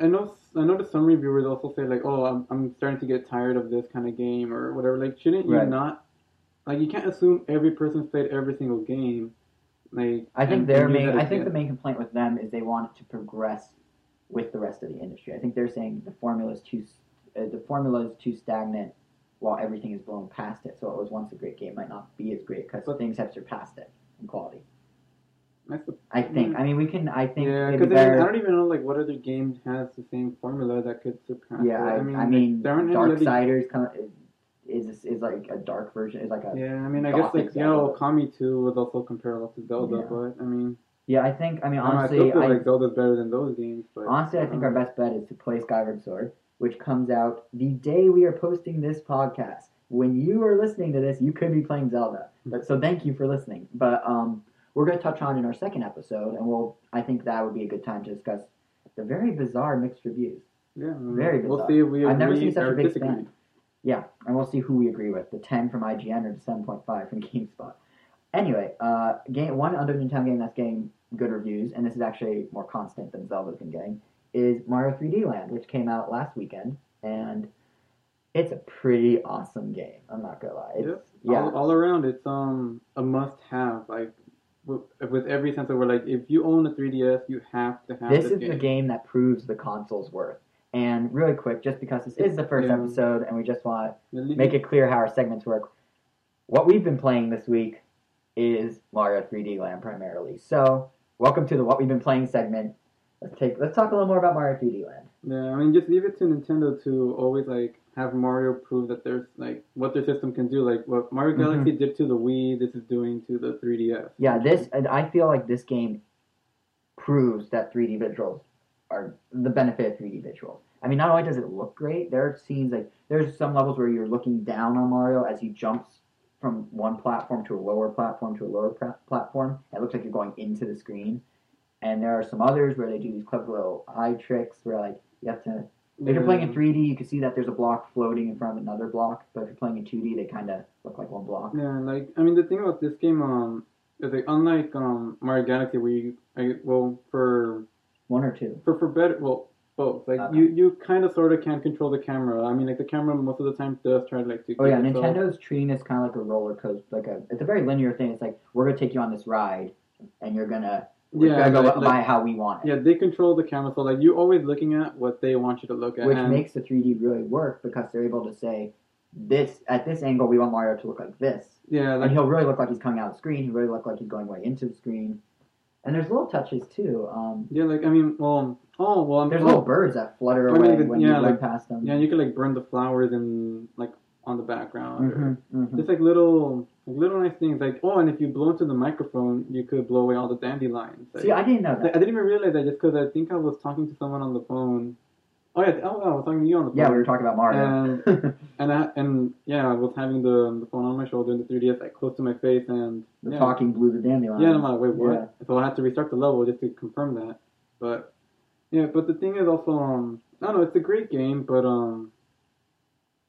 I know I noticed some reviewers also say like, oh, I'm, I'm starting to get tired of this kind of game or whatever. Like, shouldn't you
Right.
not? Like, you can't assume every person's played every single game. Like,
I think
and-
their
and
main. I think the main complaint with them is they want it to progress with the rest of the industry. I think they're saying the formula is too uh, the formula is too stagnant, while everything is blown past it. So it was once a great game might not be as great because things have surpassed it in quality.
That's the,
I think. I mean, we can. I think.
yeah, because I, don't even know like what other game has the same formula that could surpass.
Yeah,
it.
I,
I mean,
I mean,
like, there aren't any really-
Darksiders kind of is is like a dark version. Is like a yeah.
Yeah, I mean, I guess
Gothic
like you know,
Zelda.
Okami two was also comparable to Zelda,
Yeah.
but I mean, Yeah,
I think. I mean,
I, know, I
honestly,
still feel
I,
like Zelda's better than those games. But
honestly, I think our best bet is to play Skyward Sword, which comes out the day we are posting this podcast. When you are listening to this, you could be playing Zelda. But so thank you for listening. But um, we're going to touch on in our second episode, and we'll. I think that would be a good time to discuss the very bizarre mixed reviews.
yeah,
very
We'll see if we
I've never seen such a big
disagree.
span. Yeah, and we'll see who we agree with, the 10 from IGN or the 7.5 from (laughs) GameSpot. Anyway, uh, game one under Nintendo game that's getting good reviews, and this is actually more constant than Zelda's been getting, is Mario 3D Land, which came out last weekend, and it's a pretty awesome game. I'm not gonna lie. It's,
Yep.
Yeah,
all, all around it's um a must have like with, every sense of word like if you own a 3ds you have to have
this is the game that proves the console's worth. And really quick, just because this is the first
Yeah.
episode, and we just want to make it clear how our segments work. What we've been playing this week is Mario 3D Land primarily. So, welcome to the What We've Been Playing segment. Let's take let's talk a little more about Mario 3D Land.
yeah i mean just leave it to nintendo to always like have mario prove that there's like what their system can do like what mario
Mhm.
galaxy did to the wii this is doing to the 3ds
Yeah, this and I feel like this game proves that 3D visuals are the benefit of 3D visuals. I mean, not only does it look great, there are scenes like there's some levels where you're looking down on Mario as he jumps from one platform to a lower platform to a lower pra- platform. It looks like you're going into the screen. And there are some others where they do these clever little eye tricks where like you have to if you're playing in 3D, you can see that there's a block floating in front of another block. But if you're playing in 2D, they kind of look like one block.
yeah like i mean the thing about this game um is like unlike um mario galaxy where you I, well for
One or two.
for for better well both like
Okay.
you you kind of sort of can't control the camera i mean like the camera most of the time does try to like to
Oh yeah, Nintendo's treating this kind of like a roller coaster, like a. It's a very linear thing. It's like we're gonna take you on this ride, and you're gonna we're
yeah
gonna go
like-
by how we want it,
yeah they control the camera so like you're always looking at what they want you to look at
which
and,
makes the 3D really work because they're able to say this at this angle we want Mario to look like this,
yeah
and
like
he'll really look like he's coming out of the screen. He'll really look like he's going way into the screen, and there's little touches too. Um,
yeah like i mean well oh well I'm
there's
oh,
little birds that flutter
I mean,
away when
yeah,
you
like-
past them.
yeah you can like burn the flowers and like on the background or-
Mhm, mhm.
just like little little nice things like oh and if you blow into the microphone you could blow away all the dandelions like,
See, I didn't know that.
I didn't even realize that just because I think I was talking to someone on the phone. Oh yeah, oh, I was talking to you on the phone.
Yeah, we were talking about Mario.
And I and yeah, I was having the the phone on my shoulder and the 3ds like close to my face and
the
yeah.
talking blew the dandelion.
Yeah, and I'm like, wait, what?
Yeah.
So I had to restart the level just to confirm that. But yeah, but the thing is also, um, I don't know, it's a great game, but um,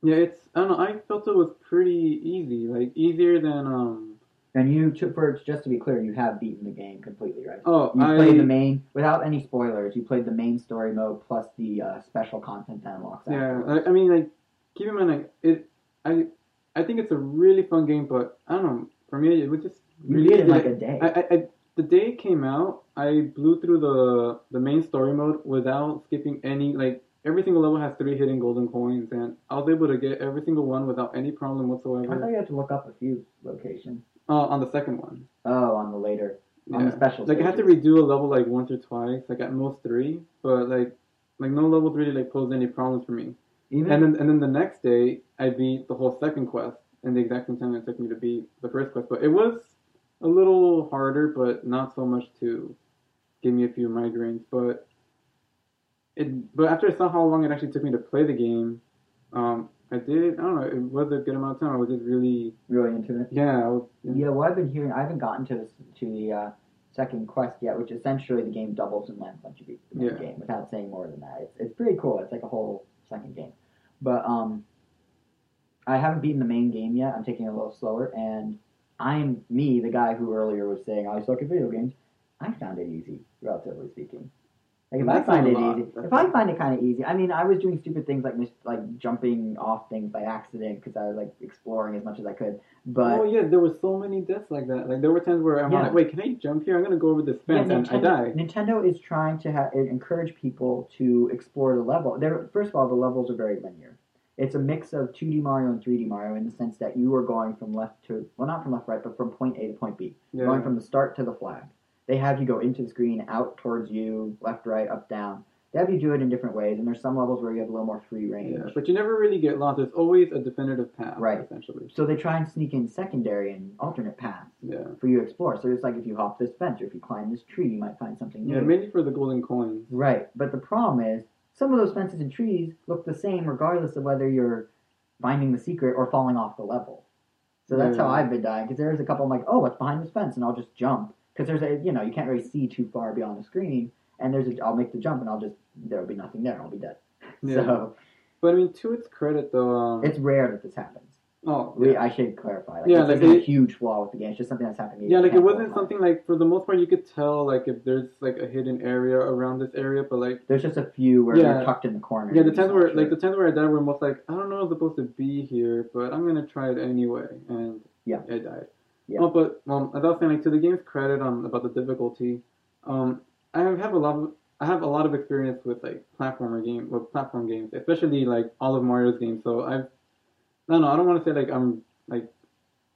Yeah, it's I don't know. I felt it was pretty easy, like easier than um.
And you took for just to be clear, you have beaten the game completely, right?
Oh,
You
I
played the main without any spoilers. You played the main story mode plus the uh, special content that unlocks.
yeah. I, I mean, like keep in mind, like it. I I think it's a really fun game, but I don't know. For me, it was just
you
really
beat it in
easy.
like a day.
I, I, I the day it came out, I blew through the the main story mode without skipping any like every single level has three hidden golden coins, and I was able to get every single one without any problem whatsoever.
I thought you had to look up a few locations.
Uh, on the second one,
Oh, on the later on the special.
Like I had to redo a level like once or twice, like at most three, but like like no level really like posed any problems for me.
Even
And then and then the next day I beat the whole second quest in the exact same time it took me to beat the first quest. But it was a little harder, but not so much to give me a few migraines. But it but after I saw how long it actually took me to play the game, um, I did I don't know, it was a good amount of time. I was just really
really into it.
yeah, was,
Yeah, what I've been hearing, I haven't gotten to this to the uh, second quest yet, which essentially the game doubles in length once you beat the main
Yeah.
game. Without saying more than that, it's it's pretty cool. It's like a whole second game, but um, I haven't beaten the main game yet. I'm taking it a little slower, and I'm me, the guy who earlier was saying I suck at video games. I found it easy, relatively speaking. Like if I find it
lot.
easy,
That's
if I find it kind of easy, I mean, I was doing stupid things like mis- like jumping off things by accident because I was like exploring as much as I could. But
oh yeah, there were so many deaths like that. Like there were times where I'm
Yeah.
like, wait, can I jump here? I'm gonna go over this
Yeah,
fence and I
Nintendo,
die.
Nintendo is trying to ha- encourage people to explore the level. They're, first of all, the levels are very linear. It's a mix of 2D Mario and 3D Mario in the sense that you are going from left to well, not from left right, but from point A to point B,
Yeah.
going from the start to the flag. They have you go into the screen, out towards you, left, right, up, down. They have you do it in different ways, and there's some levels where you have a little more free range.
Yeah, but you never really get lost. There's always a definitive path,
Right.
Essentially,
So they try and sneak in secondary and alternate paths
yeah,
for you to explore. So it's like if you hop this fence or if you climb this tree, you might find something new.
yeah, mainly for the golden coins.
Right, but the problem is some of those fences and trees look the same regardless of whether you're finding the secret or falling off the level. So that's
Yeah.
how I've been dying because there's a couple I'm like, oh, what's behind this fence, and I'll just jump because there's a you know you can't really see too far beyond the screen, and there's a I'll make the jump and I'll just there'll be nothing there, I'll be dead.
Yeah,
So
but I mean, to its credit, though, um,
it's rare that this happens.
oh,
We,
yeah.
I should clarify. Like,
Yeah, like
isn't a huge flaw with the game. It's just something that's happening.
yeah, like it wasn't something like for the most part you could tell like if there's like a hidden area around this area, but like
There's just a few where
Yeah.
they're tucked in the corner.
yeah, the times where
not
like the times where I died were most like I don't know I'm supposed to be here, but I'm gonna try it anyway, and
Yeah.
I died.
Yeah.
Oh, but um, was saying, like to the game's credit um about the difficulty, um, I have a lot of I have a lot of experience with like platformer game with platform games, especially like all of Mario's games. So I've I don't I don't want to say like I'm like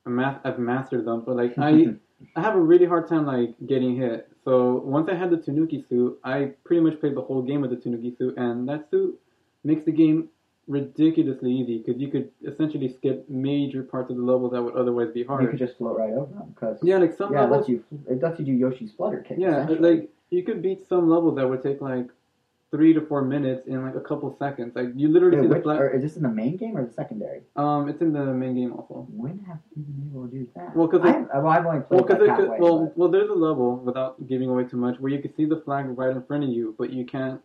a mas- I've mastered them, but like I (laughs) I have a really hard time like getting hit. So once I had the Tanuki suit, I pretty much played the whole game with the Tanuki suit, and that suit makes the game ridiculously easy because you could essentially skip major parts of the level that would otherwise be hard.
you could just float right over them because
yeah, like some
yeah, it lets you it lets you do Yoshi's flutter kick.
yeah, like you could beat some levels that would take like three to four minutes in like a couple seconds. Like you literally
Wait,
see the
which,
flat.
or is this in the main game or the secondary?
Um, it's in the main game also.
When have you been able to do that?
Well, 'cause
I
it-
have, well, I've only played
because
like halfway.
well,
but-
well, there's a level without giving away too much where you can see the flag right in front of you, but you can't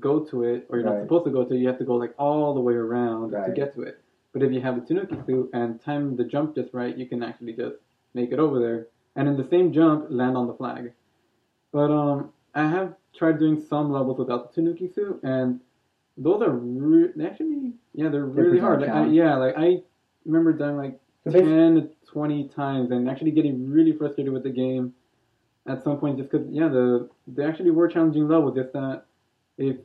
go to it, or you're not supposed to go to it. You have to go like all the way around to get to it. But if you have the Tanuki suit and time the jump just right, you can actually just make it over there, and in the same jump land on the flag. But um, I have tried doing some levels without the Tanuki suit, and those are re- they actually yeah they're really hard. Like, I, yeah, like I remember dying like
So
10 to 20 times and actually getting really frustrated with the game at some point just because yeah the they actually were challenging levels just that if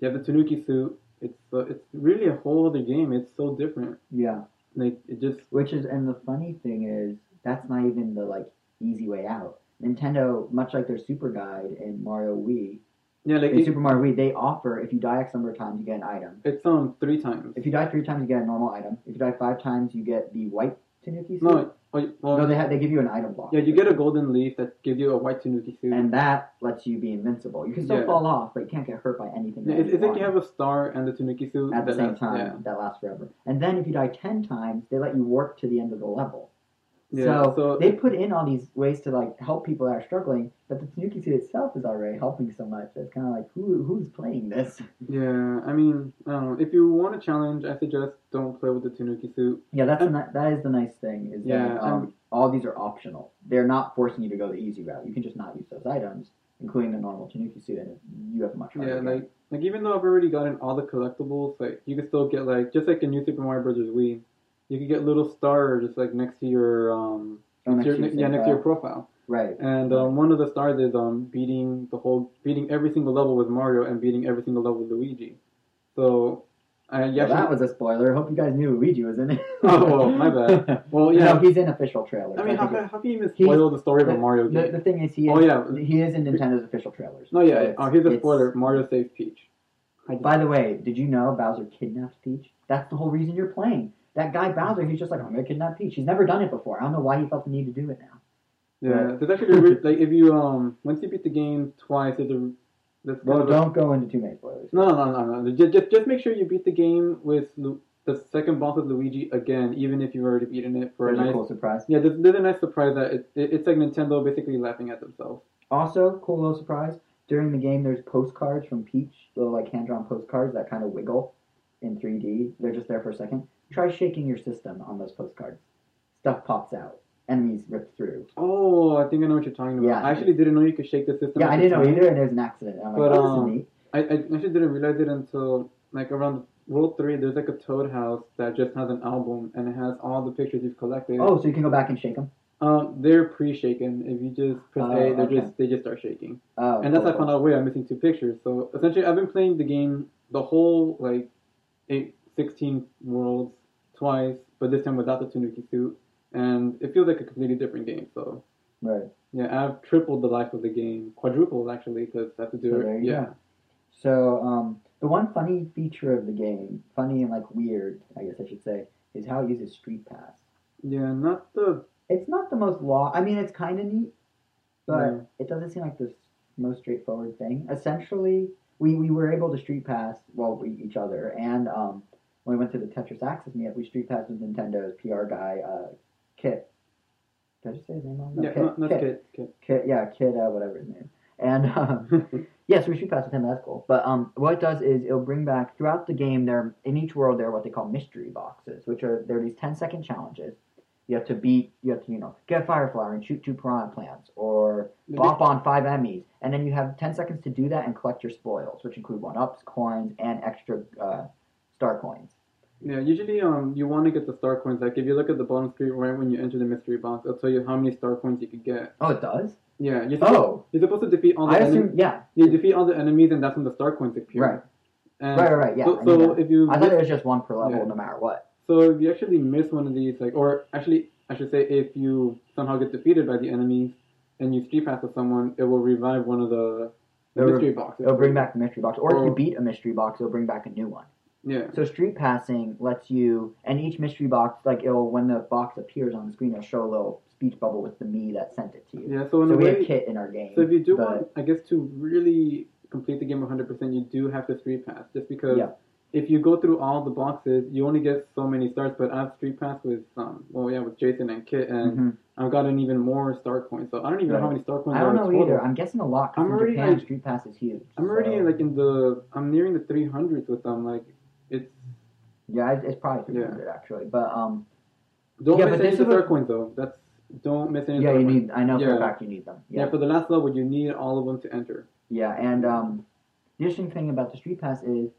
you have the Tanuki suit it's uh, it's really a whole other game it's so different
yeah,
like it just
which is and the funny thing is that's not even the like easy way out. Nintendo, much like their Super Guide and Mario Wii,
yeah like
in
it,
Super Mario Wii, they offer if you die X number of times, you get an item.
it's um three times
If you die three times, you get a normal item. If you die five times, you get the white Tanuki suit.
no oh, well
no, they have, they give you an item block.
yeah you get a golden leaf that gives you a white Tanuki suit
and that lets you be invincible. You can still
Yeah.
fall off, but you can't get hurt by anything.
Yeah, it's, like you have a star and the Tanuki suit
at the same
has-
time.
yeah.
That lasts forever. And then if you die ten times, they let you warp to the end of the level.
Yeah,
so,
so
they put in all these ways to like help people that are struggling, but the Tanuki suit itself is already helping so much. It's kind of like who who's playing this? (laughs)
Yeah, I mean, I. If you want a challenge, I suggest don't play with the Tanuki suit.
Yeah, that's the ni- that is the nice thing is
Yeah,
that um, all these are optional. They're not forcing you to go the easy route. You can just not use those items, including the normal Tanuki suit, and you have a much harder
Yeah,
game.
like like even though I've already gotten all the collectibles, like you can still get like just like in New Super Mario Brothers Wii, you could get little stars just like next to your um
Oh, next
your,
to your
yeah next to your
profile. right.
And um, one of the stars is um beating the whole beating every single level with Mario and beating every single level with Luigi. So I yeah
well, that was a spoiler. I hope you guys knew Luigi was in it. (laughs)
Oh, well, my bad. (laughs) Well, yeah.
no, he's in official trailers.
I mean how,
think
can- how can you even spoil the story of a Mario
it- the,
game?
the thing is, he is,
Oh, yeah.
he is in Nintendo's official trailers.
No, yeah.
it's-
Oh, here's a spoiler. Mario saves Peach.
By the way, did you know Bowser kidnaps Peach? That's the whole reason you're playing. That guy Bowser, he's just like, I'm gonna kidnap Peach. He's never done it before. I don't know why he felt the need to do it now.
Yeah, there's actually a re- like if you um once you beat the game twice, there's a that's kind
Well,
of
don't go into too many spoilers.
no no no no no just, just just make sure you beat the game with Lu- the second boss with Luigi again, even if you've already beaten it for a
There's a
nice
cool surprise.
yeah. There's, there's a nice surprise that it, it, it's like Nintendo basically laughing at themselves.
Also, cool little surprise. During the game, there's postcards from Peach, little like hand-drawn postcards that kind of wiggle in 3D. They're just there for a second. Try shaking your system on those postcards. Stuff pops out. Enemies rip through.
Oh, I think I know what you're talking about.
Yeah.
I actually didn't know you could shake the system.
Yeah, I didn't know either, and it was an accident. I'm like,
But,
oh, this
um,
neat.
I, I actually didn't realize it until like around World Three. There's like a Toad house that just has an album and it has all the pictures you've collected.
Oh, so you can go back and shake them.
Um, they're pre-shaken. If you just press
Oh,
A, they're
okay.
just they just start shaking.
Oh,
and that's
cool,
how I found out. Wait, I'm missing two pictures. So essentially, I've been playing the game the whole like eight, 16 worlds twice, but this time without the Tanuki suit, and it feels like a completely different game. So
Right.
yeah, I've tripled the life of the game, quadrupled actually, because I have to do
So
it. yeah.
go. So, um, the one funny feature of the game, funny and like weird, I guess I should say, is how it uses Street Pass.
Yeah, not the
It's not the most law. I mean, it's kind of neat, but
Yeah.
it doesn't seem like the most straightforward thing. Essentially, we, we were able to Street Pass well we, each other, and um, when we went to the Tetris Axis meetup, we Street Passed with Nintendo's PR guy, uh, Kit. Did I just say his name wrong? No,
yeah,
Kit.
not,
Kit.
Kit. Kit.
Kit, yeah, Kit, uh, whatever his name. And um, (laughs) Yes, we shoot past with him. That's cool. But um, what it does is it'll bring back throughout the game. There in each world there are what they call mystery boxes, which are they're these 10 second challenges. You have to beat. You have to you know get a fire flower and shoot two piranha plants, or bop on five Emmys, and then you have 10 seconds to do that and collect your spoils, which include one ups, coins, and extra uh, star coins.
Yeah, usually um you want to get the star coins. Like if you look at the bottom screen right when you enter the mystery box, it'll tell you how many star coins you could get.
Oh, it does.
Yeah, you're supposed,
Oh,
you're supposed to defeat all the
I
enemies.
assume. Yeah.
You defeat all the enemies, and that's when the star coins appear.
Right.
And
Right. Right. Right. Yeah.
So,
I
so if you
I thought it was just one per level,
Yeah.
no matter what.
so if you actually miss one of these, like, or actually, I should say, if you somehow get defeated by the enemies and you street pass with someone, it will revive one of the, the
It'll-
mystery boxes.
It'll bring back the mystery box, or if you beat a mystery box, it'll bring back a new one.
Yeah.
So street passing lets you, and each mystery box, like it'll when the box appears on the screen, it'll show a little speech bubble with the Mii that sent it to you.
Yeah. So in
So
a
we
way,
have Kit in our game.
So if you do want, I guess, to really complete the game 100%, you do have to street pass. Just because
Yeah.
if you go through all the boxes, you only get so many stars. But I've street passed with, um, well, yeah, with Jason and Kit, and
Mhm.
I've gotten even more star coins. So I don't even know how many star coins
I don't know
total.
either. I'm guessing a lot. 'cause
I'm
in
already,
Japan,
like-
street pass is huge.
I'm already like in the, I'm nearing the 300s with them. Like it's
yeah, it's, it's probably
Yeah.
300 actually, but um,
don't
Yeah,
miss
but
any of the star coins though. That's don't miss any.
yeah, you need. I know for
Yeah.
a fact you need them.
Yeah.
Yeah,
for the last level, you need all of them to enter.
yeah, and um, the interesting thing about the street pass is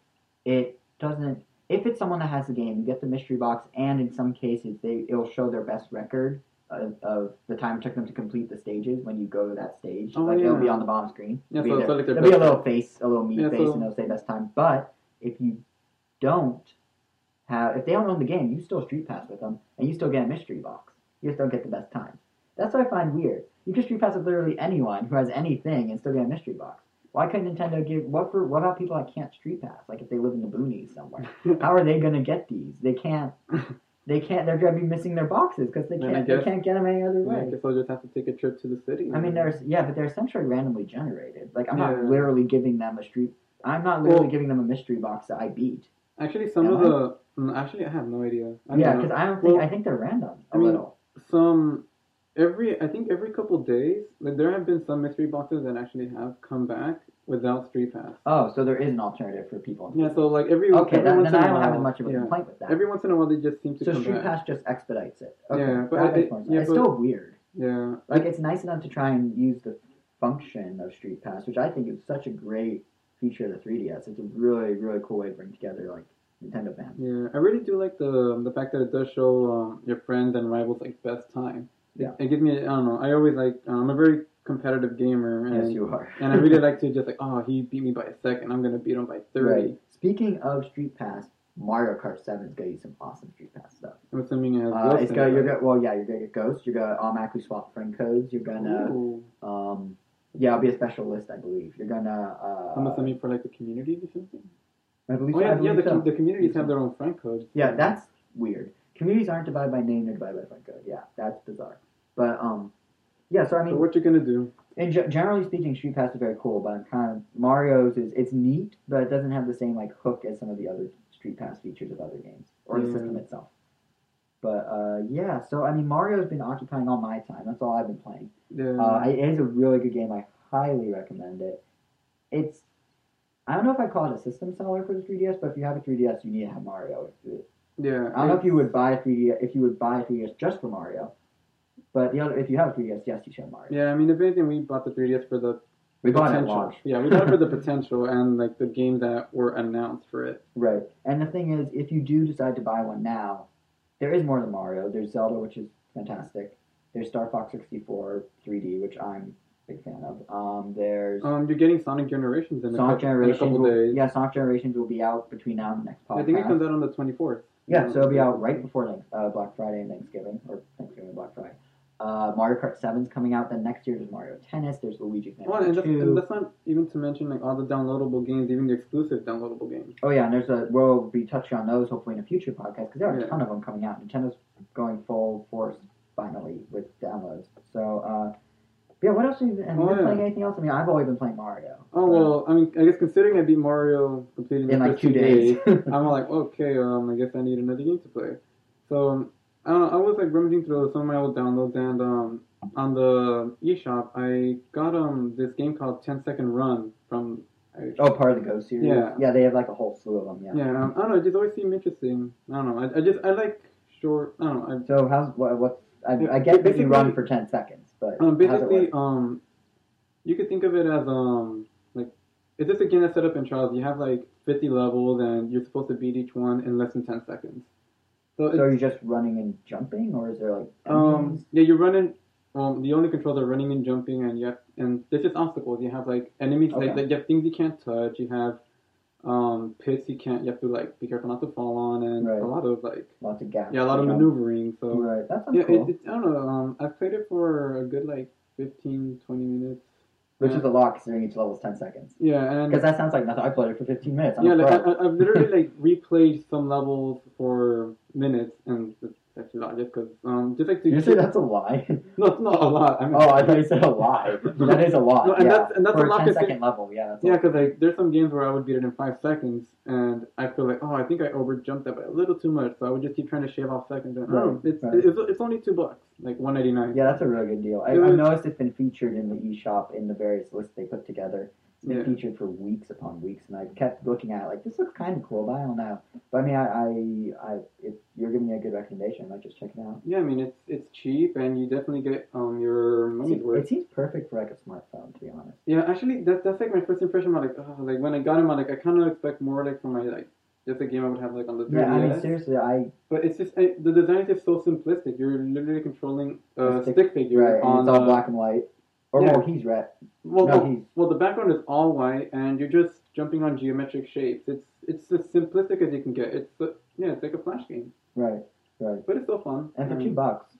it doesn't. If it's someone that has the game, you get the mystery box, and in some cases, they it'll show their best record of, of the time it took them to complete the stages when you go to that stage.
Oh,
like it'll be on the bottom screen.
Yeah,
It'll
so-
be,
so like
There'll be a little face, a little meat
Yeah,
face,
so-
and it'll say best time. But if you don't have, if they don't own the game, you still street pass with them, and you still get a mystery box. You just don't get the best times. That's what I find weird. You can street pass with literally anyone who has anything and still get a mystery box. Why couldn't Nintendo give what for? What about people that can't street pass? Like if they live in the boonies somewhere, (laughs) how are they gonna get these? They can't. They can't. They're gonna be missing their boxes because they can't. They
guess-
can't get them any other way.
I guess I'll just have to take a trip to the city.
I mean, there's yeah, but they're essentially randomly generated. Like I'm not literally giving them a street. I'm not literally
Well-
giving them a mystery box that I beat.
Actually, some
Am
of
I?
the mm, actually I have no idea. I
yeah, because I don't think
Well,
I think they're random a
I mean,
little.
some every I think every couple days, like there have been some mystery boxes that actually have come back without Street Pass.
Oh, so there is an alternative for people.
Yeah, so like every
Okay,
every
that,
once
then
in
I don't have much of a
yeah.
complaint with that.
Every once in a while, they just seem to
so
come
Street. Pass just expedites it. Okay,
Yeah, but I- yeah,
it's
but-
still weird.
Yeah,
Like it's nice enough to try and use the function of Street Pass, which I think is such a great feature of the 3DS. It's a really, really cool way to bring together like Nintendo fans.
yeah. I really do like the the fact that it does show um, your friends and rivals like best time.
Yeah.
It gives me I don't know. I always like I'm a very competitive gamer and
Yes, you are.
and I really (laughs) like to just like oh he beat me by a second I'm gonna beat him by thirty.
Right. Speaking of Street Pass, Mario Kart 7 is gonna use some awesome Street Pass stuff.
I'm assuming it has
Uh, it's
in
you're gonna, well, yeah, you're gonna get Ghost. You're gonna automatically swap friend codes. You're gonna,
Ooh.
um, yeah, I'll be a specialist, I believe. You're gonna, uh,
I'm assuming for like the community or something.
I believe,
Oh
so, I
yeah, yeah. The,
so.
com- the communities have their own friend codes.
Yeah, that's weird. Communities aren't divided by name; they're divided by friend code. Yeah, that's bizarre. But um, yeah. So I mean, So
what you're gonna do?
And ge- generally speaking, Street Pass is very cool. But I'm kind of Mario's is it's neat, but it doesn't have the same like hook as some of the other Street Pass features of other games or the system itself. But uh, yeah, so I mean, Mario's been occupying all my time. That's all I've been playing.
Yeah.
Uh, it is a really good game. I highly recommend it. It's I don't know if I call it a system seller for the 3DS, but if you have a 3DS, you need to have Mario.
yeah.
I don't know if you would buy a 3DS if you would buy a 3DS just for Mario, but the other if you have a 3DS, yes, you should have Mario.
Yeah, I mean, if anything, we bought the 3DS for the
we bought it
potential.
launch,
Yeah, we got it for the (laughs) potential and like the games that were announced for it.
right? And the thing is, if you do decide to buy one now, there is more than Mario. There's Zelda, which is fantastic. There's Star Fox 64 3D, which I'm a big fan of. Um, there's
Um, you're getting Sonic Generations in a, couple, in a
Generations.
couple
Will,
days.
yeah, Sonic Generations will be out between now and the next podcast.
I think it comes out on the 24th.
Yeah, so it'll be out right before thanks- uh, Black Friday and Thanksgiving, or Thanksgiving and Black Friday. Uh, Mario Kart 7's coming out. Then next year there's Mario Tennis. There's Luigi's
Well,
Mansion
and that's,
2.
and that's not even to mention like all the downloadable games, even the exclusive downloadable games.
Oh yeah, and there's a we'll be touching on those hopefully in a future podcast because there are a ton of them coming out. Nintendo's going full force finally with downloads. So uh, yeah, what else have you been, have you
Oh,
been
yeah.
playing? Anything else? I mean, I've always been playing Mario.
Oh well, I mean, I guess considering I beat Mario completely
in like two days. (laughs)
I'm like, okay, um, I guess I need another game to play. So um, I don't know, I was like rummaging through some of my old downloads, and um, on the eShop, I got um this game called 10 Second Run from. I,
oh, part of the Go series.
Yeah.
yeah, they have like a whole slew of them. Yeah.
yeah, um, I don't know, it just always seemed interesting. I don't know, I, I just I like short. I don't know.
So how's what? What's I, I get that you run for ten seconds, but
um, basically, um, you could think of it as um like it's just a game that's set up in trials. You have like 50 levels, and you're supposed to beat each one in less than 10 seconds. So,
So are you just running and jumping, or is there like
Um, yeah, you're running. Um, the only controls are running and jumping, and you have, and there's just obstacles. You have like enemies,
Okay.
like, like you have things you can't touch. You have um, pits you can't. You have to like be careful not to fall on, and
Right.
a lot of like
lots of gaps?
yeah, a lot of
jump?
maneuvering. So
Right, that sounds
yeah,
cool.
it, it's I don't know. Um, I've played it for a good like 15, 20 minutes.
Which
yeah.
is a lot considering each level is ten seconds.
Yeah, and
Because that sounds like nothing. I played it for fifteen minutes. I'm
yeah, like. I, I've literally like replayed some levels for minutes, and it's actually not just because um, just like to
you say that's a lie? (laughs)
no, it's not a lot. I mean,
oh, I thought you said a lie. (laughs) that is a lot.
No, and
yeah.
that's- and that's
for
a lot
ten
'cause
second level. Yeah, that's
Yeah, because like there's some games where I would beat it in five seconds, and I feel like, oh, I think I over jumped that by a little too much, so I would just keep trying to shave off seconds. And, oh,
Right,
it's,
right.
it's it's only two bucks, like one ninety nine.
Yeah, that's a really good deal. I,
It
I've noticed it's been featured in the eShop in the various lists they put together. Been
Yeah.
featured for weeks upon weeks, and I kept looking at it like this looks kind of cool, but I don't know. But I mean, I, I, I if you're giving me a good recommendation, I might just check it out.
Yeah, I mean it's it's cheap, and you definitely get um your money's worth.
it seems perfect for like a smartphone, to be honest.
Yeah, actually, that's that's like my first impression. I'm like, oh, like when I got him, I'm like, I kind of expect more like from my like just a game I would have like on the 3DS.
Yeah, I mean, seriously, I
But it's just I, the design is just so simplistic. You're literally controlling a
stick-
stick, figure
right,
on
it's all
the-
black and white. Or
Yeah.
well, he's red.
Well,
No,
well,
he's
well, the background is all white, and you're just jumping on geometric shapes. It's it's as simplistic as you can get. It's uh, yeah, it's like a flash game,
right, right.
but it's still fun.
And for
Um,
two bucks.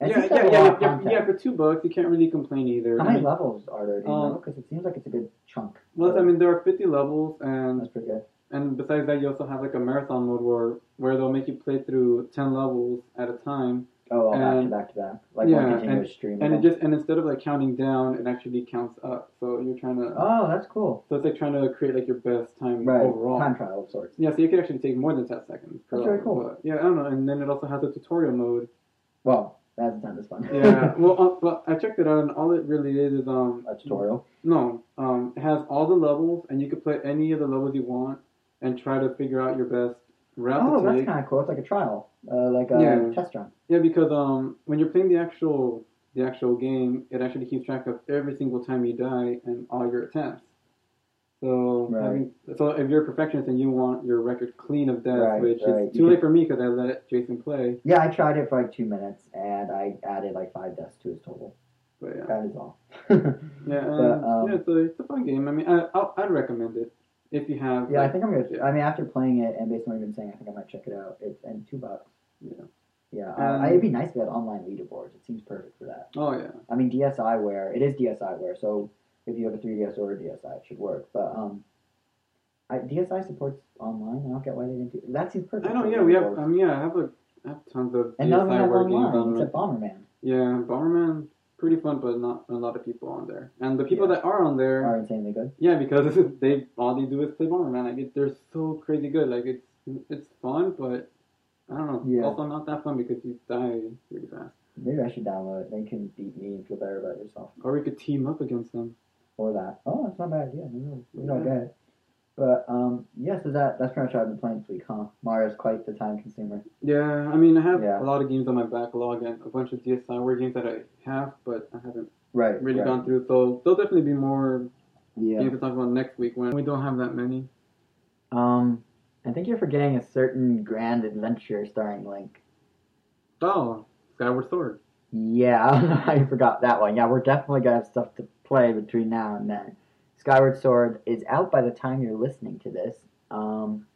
And
yeah, yeah, yeah, yeah, yeah, For two bucks, you can't really complain either.
How
I
many
mean,
levels are there? Do
Um,
know? Because it seems like it's a good chunk.
well, I mean, there are 50 levels, and
That's pretty good.
and besides that, you also have like a marathon mode where where they'll make you play through 10 levels at a time,
Oh, all back to
And-
back to back, like
yeah,
one continuous stream.
and it just and instead of like counting down, it actually counts up. So you're trying to.
Oh, that's cool.
So it's like trying to create like your best time
Right,
overall.
time trial of sorts.
Yeah, so you can actually take more than 10 seconds. Per
That's very cool.
But, yeah, I don't know. And then it also has a tutorial mode.
Well, That doesn't as fun.
Yeah. (laughs) well, uh, but I checked it out, and all it really is is um
a tutorial.
no um it has all the levels, and you can play any of the levels you want and try to figure out your best route
Oh, that's kind of cool. It's like a trial, uh, like a
Yeah.
test run.
Yeah, because um when you're playing the actual the actual game, it actually keeps track of every single time you die and all your attempts. So
Right.
having, so if you're a perfectionist and you want your record clean of death,
Right,
which
right.
is
You
too late
can-
for me because I let Jason play.
Yeah, I tried it for like two minutes, and I added like five deaths to his total.
But yeah,
That is all. (laughs)
yeah, and,
um,
yeah, it's a, it's a fun game. I mean, I, I'll, I'd recommend it if you have.
Yeah, I think I'm gonna. I mean, after playing it and based on what you've been saying, I think I might check it out. It's and two bucks.
Yeah.
Yeah,
Um,
uh, it'd be nice if we had online leaderboards. It seems perfect for that.
Oh yeah,
I mean, DSiWare. It is DSiWare, so if you have a 3DS or a DSi, it should work. But um, I, DSi supports online. I don't get why they didn't do that. Seems perfect.
I know.
for
Yeah, we have. I yeah, I have a, I have tons of
and none of them have
DSiWare games
online
on
except Bomberman.
Yeah, Bomberman, pretty fun, but not a lot of people on there. And the people
Yeah.
that are on there,
Are insanely good.
yeah, because (laughs) they all they do is play Bomberman. Like it, they're so crazy good. Like it's it's fun, but I don't know.
Yeah.
Also not that fun because you die really fast.
Maybe I should download it. Then you can beat me and feel better about yourself.
Or we could team up against them.
Or that. Oh, that's not a bad idea. We don't
Yeah.
get it. But um, yeah. So that that's pretty much what I've been playing this week, huh? Mario's quite the time consumer.
Yeah, I mean, I have
Yeah.
a lot of games on my backlog and a bunch of DSiWare games that I have, but I haven't
Right.
really
right.
gone through. So there'll definitely be more
Yeah.
games to talk about next week when we don't have that many.
Um, I think you're forgetting a certain grand adventure starring Link.
Oh, Skyward Sword.
Yeah, (laughs) I don't know how you forgot that one. Yeah, we're definitely gonna have stuff to play between now and then. Skyward Sword is out by the time you're listening to this. Um,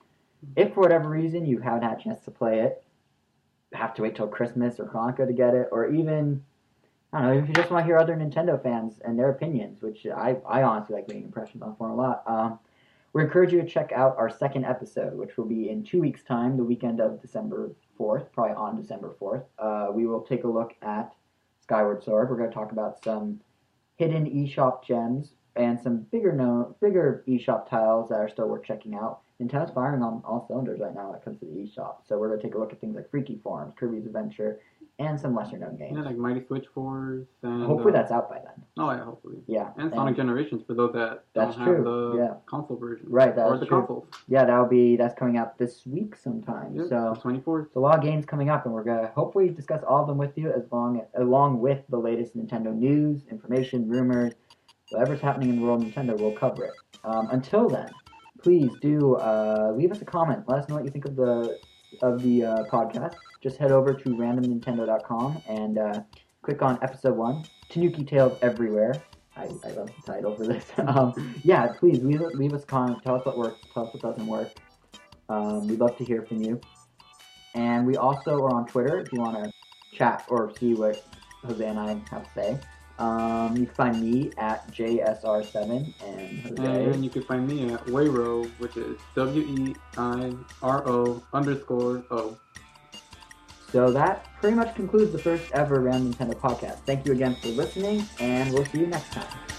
if for whatever reason you haven't had a chance to play it, have to wait till Christmas or Hanukkah to get it, or even I don't know if you just want to hear other Nintendo fans and their opinions, which I, I honestly like making impressions on for a lot. Um, we encourage you to check out our second episode, which will be in two weeks' time, the weekend of December 4th, probably on December 4th. Uh, we will take a look at Skyward Sword. We're going to talk about some hidden eShop gems and some bigger known, bigger eShop tiles that are still worth checking out. Nintendo's firing on all cylinders right now when it comes to the eShop. So we're going to take a look at things like Freaky Forms, Kirby's Adventure, and some lesser known games.
Yeah, like Mighty Switch Force and
Hopefully
uh,
that's out by then.
Oh yeah, hopefully.
Yeah.
And Sonic Generations for those that
That's
don't have
true,
the
yeah.
console version.
Right, that
or the
true.
consoles.
Yeah, that'll be that's coming out this week sometime.
Yep,
So
twenty fourth.
There's a lot of games coming up, and we're gonna hopefully discuss all of them with you, as long along with the latest Nintendo news, information, rumors, whatever's happening in world Nintendo. We'll cover it. Um, until then, please do uh, leave us a comment. Let us know what you think of the of the uh, podcast. Just head over to randomnintendo.com and uh, click on episode one, Tanuki Tales Everywhere. I, I love the title for this. (laughs) um, yeah, please leave, leave us a comment. Tell us what works. Tell us what doesn't work. Um, we'd love to hear from you. And we also are on Twitter if you want to chat or see what Jose and I have to say. Um, you can find me at JSR7 and Jose.
And you can find me at Wayro, which is W E I R O underscore O.
So that pretty much concludes the first ever Random Nintendo podcast. Thank you again for listening, and we'll see you next time.